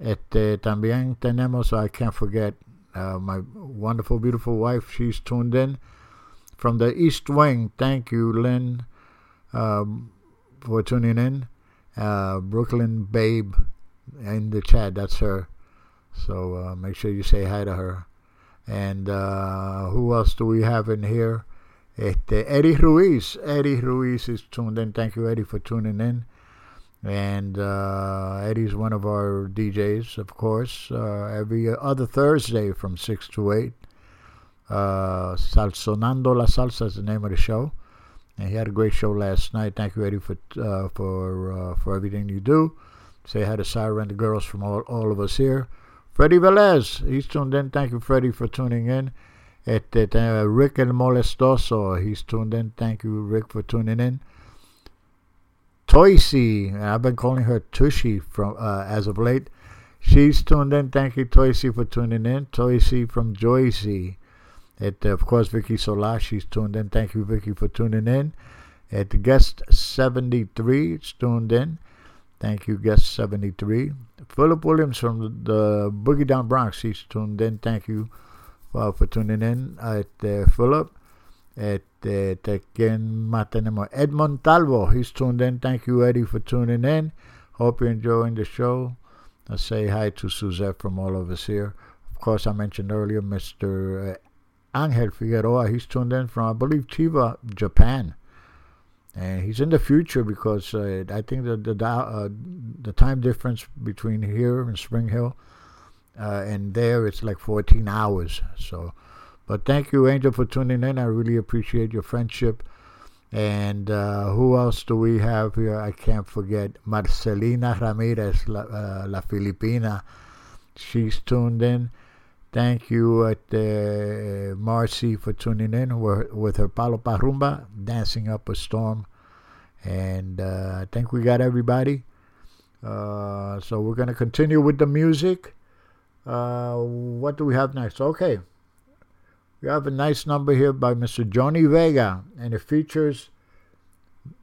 Este, también tenemos, I can't forget, uh, my wonderful, beautiful wife. She's tuned in from the East Wing. Thank you, Lynn, um, for tuning in. Uh, Brooklyn Babe in the chat. That's her. So uh, make sure you say hi to her. And uh, who else do we have in here? Este, Eddie Ruiz. Eddie Ruiz is tuned in. Thank you, Eddie, for tuning in. And uh, Eddie's one of our DJs, of course, uh, every other Thursday from 6 to 8. Uh, Salsonando la Salsa is the name of the show. And he had a great show last night. Thank you, Eddie, for uh, for uh, for everything you do. Say hi to Siren and the girls from all, all of us here. Freddie Velez, he's tuned in. Thank you, Freddie, for tuning in. Este, uh, Rick El Molestoso, he's tuned in. Thank you, Rick, for tuning in. Toysy, I've been calling her Tushy from uh, as of late. She's tuned in. Thank you, Toysy, for tuning in. Toysy from Joycey. It, of course, Vicky Sola, she's tuned in. Thank you, Vicky, for tuning in. At guest 73, it's tuned in. Thank you, guest 73. Philip Williams from the Boogie Down Bronx, he's tuned in. Thank you uh, for tuning in. At uh, Philip. At uh, ¿Quién más tenemos? Edmond Talvo, he's tuned in. Thank you, Eddie, for tuning in. Hope you're enjoying the show. I say hi to Suzette from all of us here. Of course, I mentioned earlier Mr. Angel Figueroa. He's tuned in from, I believe, Chiba, Japan. And he's in the future because uh, I think the the, uh, the time difference between here and Spring Hill uh, and there it's like 14 hours. So, but thank you, Angel, for tuning in. I really appreciate your friendship. And uh, who else do we have here? I can't forget Marcelina Ramirez, La, uh, La Filipina. She's tuned in. Thank you uh, at uh, Marcy for tuning in with her Palo Parumba Dancing Up a Storm. And uh, I think we got everybody. Uh, so we're going to continue with the music. Uh, what do we have next? Okay. We have a nice number here by Mr. Johnny Vega, and it features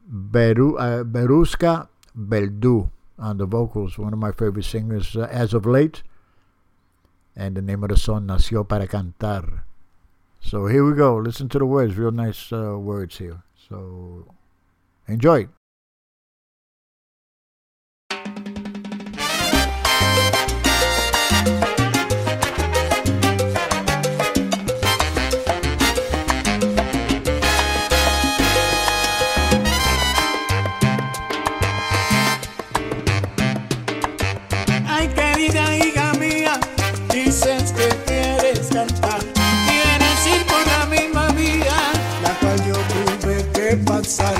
Beru- uh, Beruska Beldu on the vocals, one of my favorite singers as of late and the name of the song Nació para Cantar. So here we go. Listen to the words, real nice uh, words here. So enjoy. backside.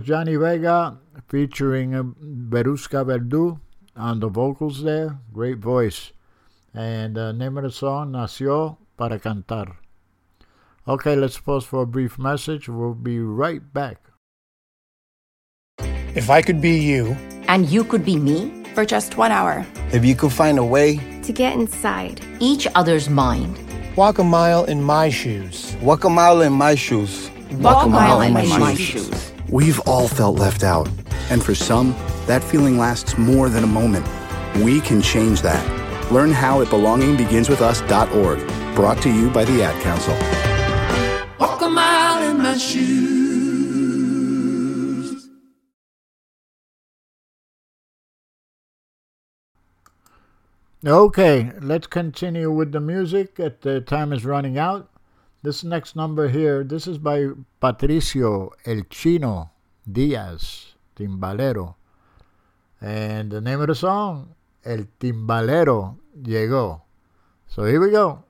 Was Johnny Vega featuring uh, Veruska Verdu on the vocals there. Great voice. And the name of the song, Nació para Cantar. Okay, let's pause for a brief message. We'll be right back. If I could be you, And you could be me for just one hour. if you could find a way, To get inside. each other's mind. walk a mile in my shoes. Walk a mile in my shoes. Walk a mile in my shoes. We've all felt left out, and for some, that feeling lasts more than a moment. We can change that. Learn how at belongingbeginswithus.org. Brought to you by the Ad Council. Walk a mile in my shoes. Okay, let's continue with the music. The time is running out. This next number here, this is by Patricio El Chino Diaz, timbalero. And the name of the song, El Timbalero Llegó. So here we go.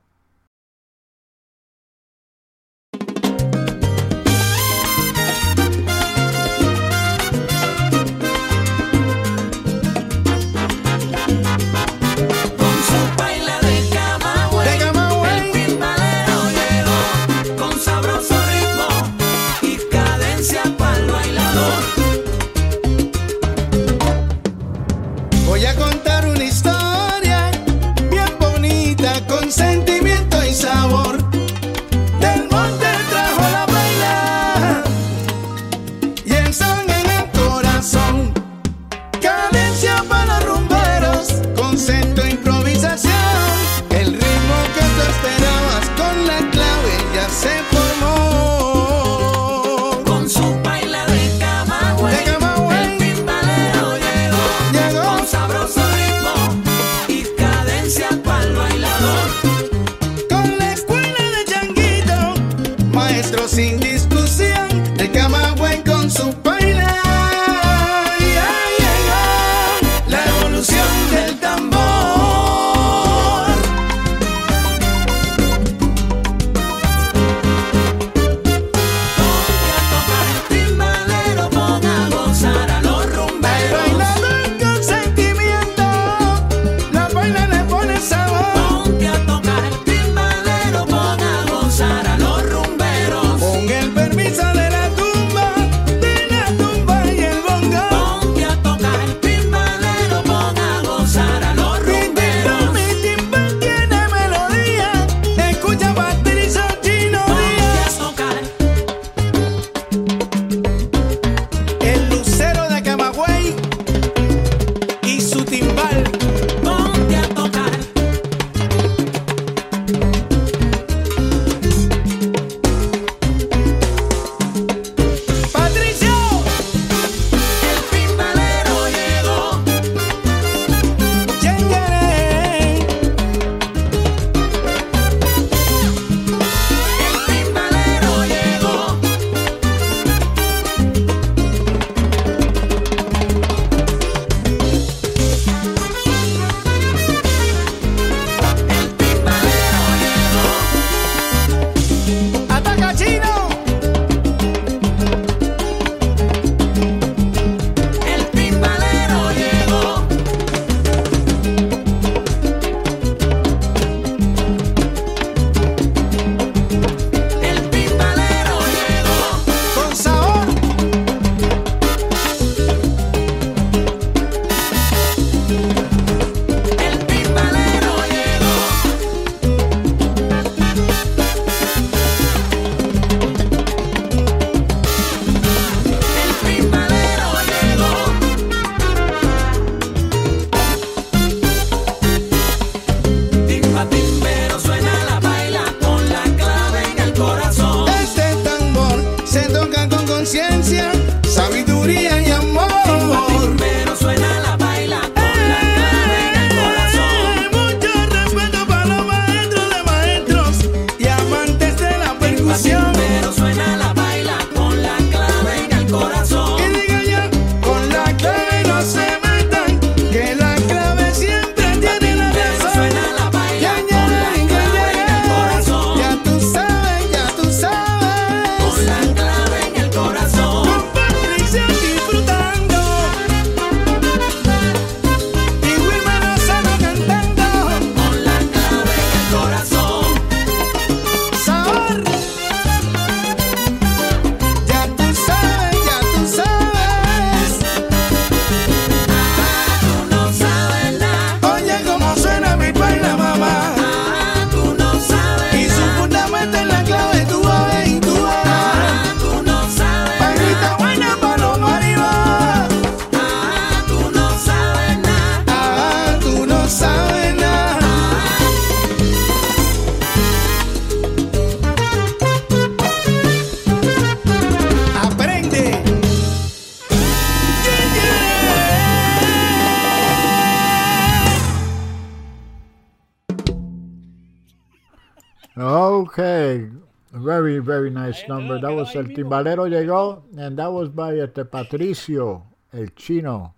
Very number. That was El Timbalero Llegó, and that was by este Patricio, El Chino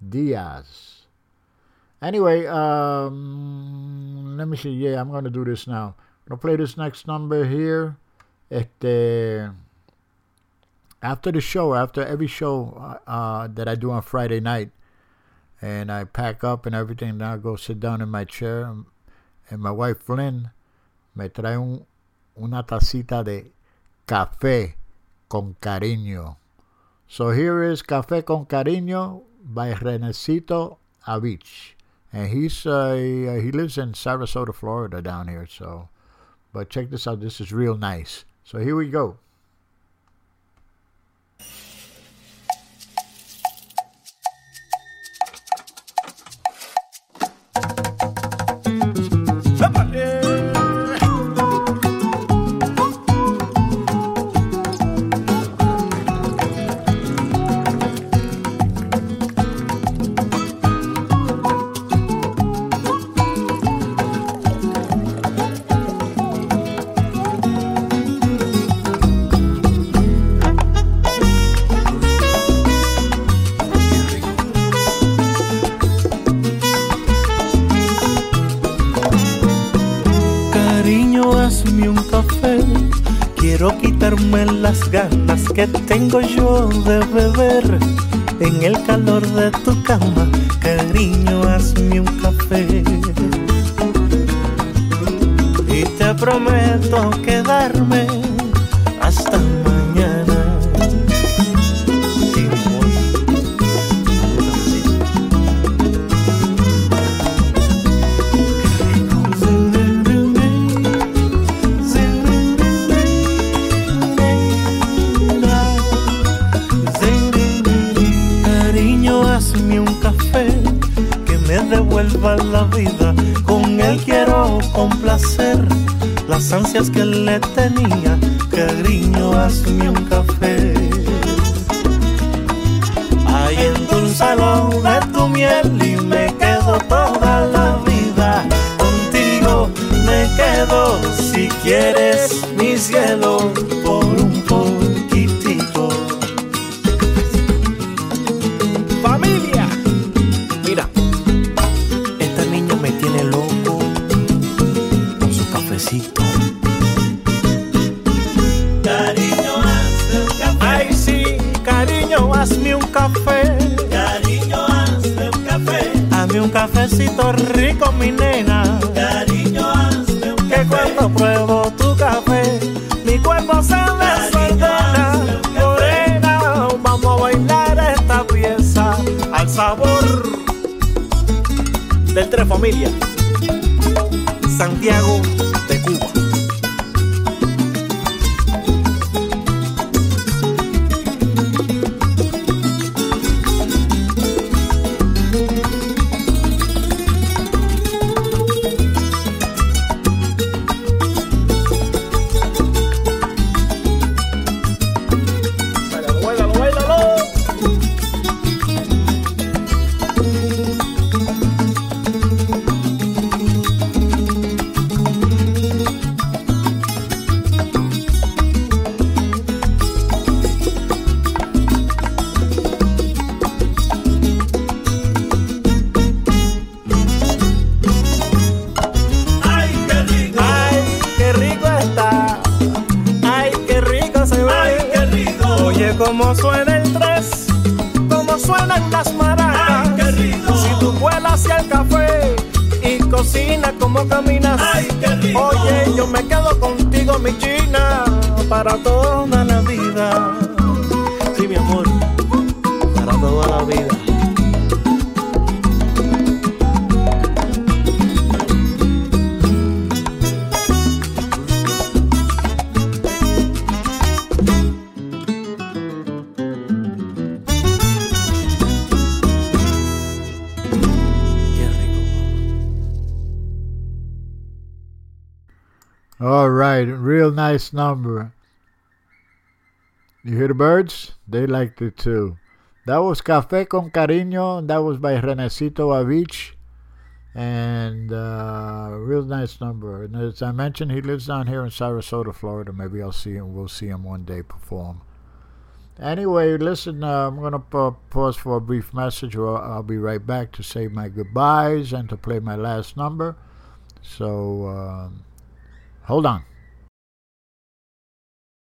Diaz. Anyway, um, let me see. Yeah, I'm going to do this now. I'm going to play this next number here. Este, after the show, after every show uh, uh, that I do on Friday night, and I pack up and everything, then I go sit down in my chair, and my wife Lynn me trae un, una tacita de café con cariño. So here is Café con Cariño by Renecito Avich. And he's uh, he lives in Sarasota, Florida down here. So but check this out. This is real nice. So here we go. Que tengo yo de beber en el calor de tu cama. Cariño, hazme un café. Y te prometo quedarme ansias que le tenía. Cariño, hazme un café. Ay, endulzalo de tu miel y me quedo toda la vida. Contigo me quedo si quieres mi cielo por un cafecito rico, mi nena. Cariño, hazme un café. Que cuando pruebo tu café, mi cuerpo se desordena. Morena, vamos a bailar esta pieza al sabor del Tres Familia. Santiago number. You hear the birds? They liked it too. That was Café con Cariño. That was by Renecito Avich. And uh, real nice number. And as I mentioned, he lives down here in Sarasota, Florida. Maybe I'll see him. We'll see him one day perform. Anyway, listen, uh, I'm going to pa- pause for a brief message. Or I'll be right back to say my goodbyes and to play my last number. So um, hold on.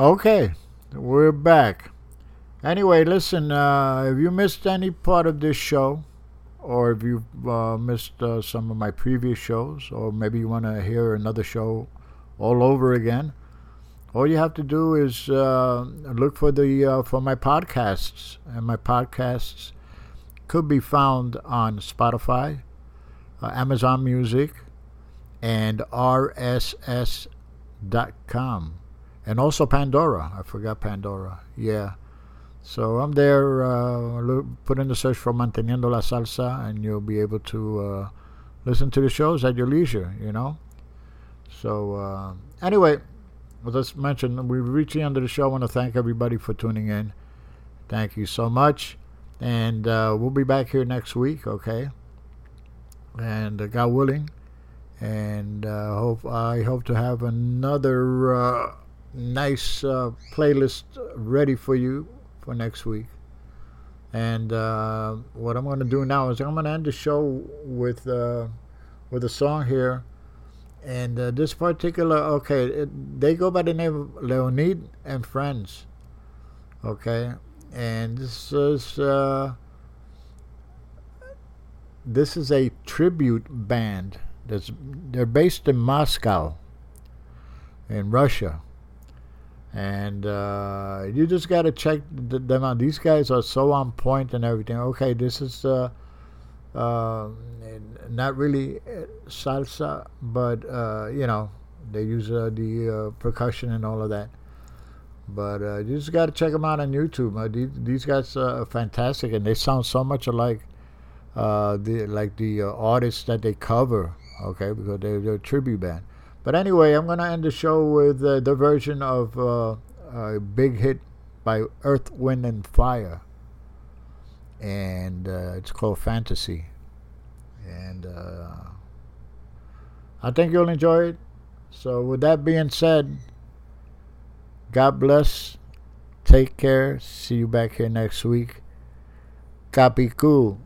Okay, we're back. Anyway, listen, uh, if you missed any part of this show, or if you've uh, missed uh, some of my previous shows, or maybe you want to hear another show all over again, all you have to do is uh, look for the uh, for my podcasts, and my podcasts could be found on Spotify, uh, Amazon Music, and RSS.com, and also Pandora. I forgot Pandora. Yeah. So I'm there. Uh, put in the search for Manteniendo la Salsa, and you'll be able to uh, listen to the shows at your leisure. You know. So uh, anyway, as I mentioned, we've reached the end of the show. I want to thank everybody for tuning in. Thank you so much, and uh, we'll be back here next week. Okay. And uh, God willing, and uh, hope I hope to have another nice uh, playlist ready for you for next week. And uh, what I'm going to do now is I'm going to end the show with uh, with a song here. And uh, this particular, okay, it, they go by the name of Leonid and Friends. Okay, and this is uh, this is a tribute band. That's they're based in Moscow, in Russia and uh, you just got to check th- them out. These guys are so on point and everything. Okay, this is uh, uh, not really uh, salsa, but uh, you know they use uh, the percussion and all of that. But you just got to check them out on YouTube. these, these guys are fantastic, and they sound so much alike. the like the artists that they cover. Okay, because they're, they're a tribute band. But anyway, I'm going to end the show with uh, the version of uh, a big hit by Earth, Wind, and Fire. And uh, it's called Fantasy. And uh, I think you'll enjoy it. So, with that being said, God bless. Take care. See you back here next week. Capicu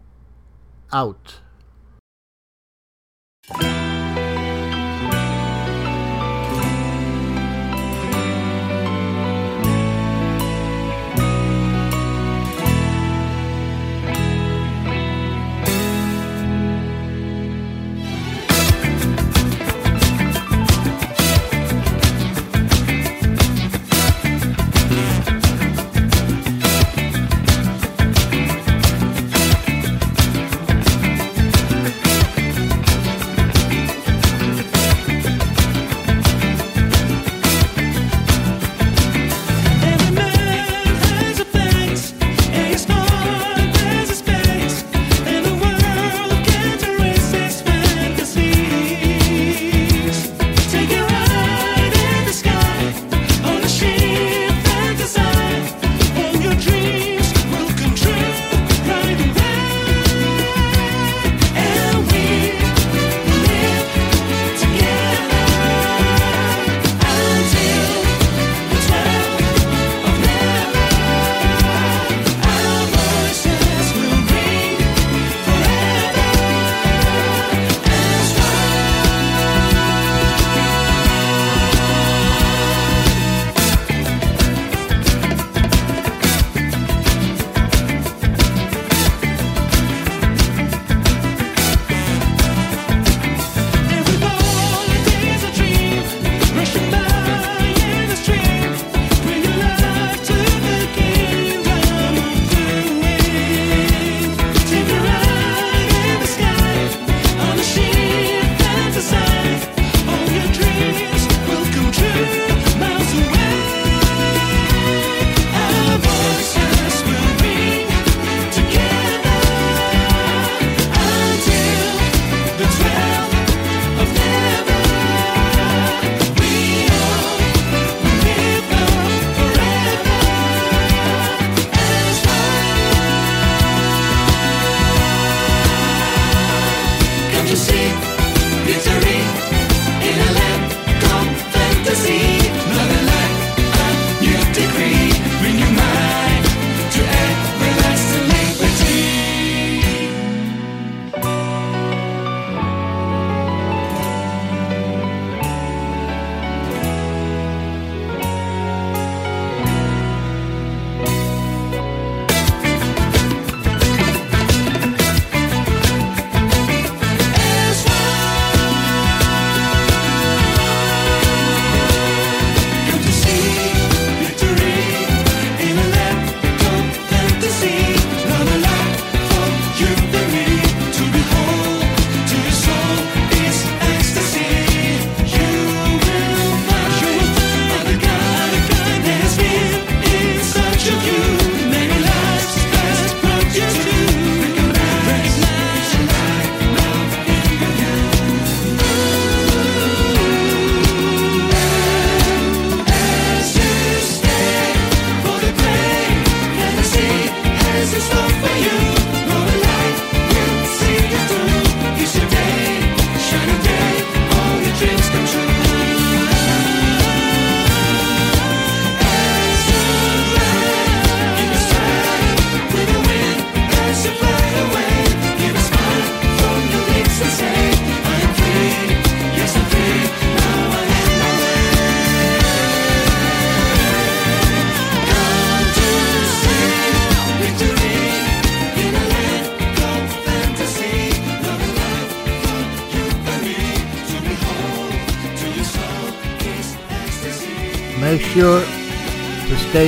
out.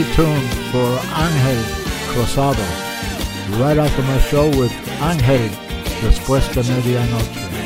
Stay tuned for Angel Cruzado right after my show with Angel después de medianoche.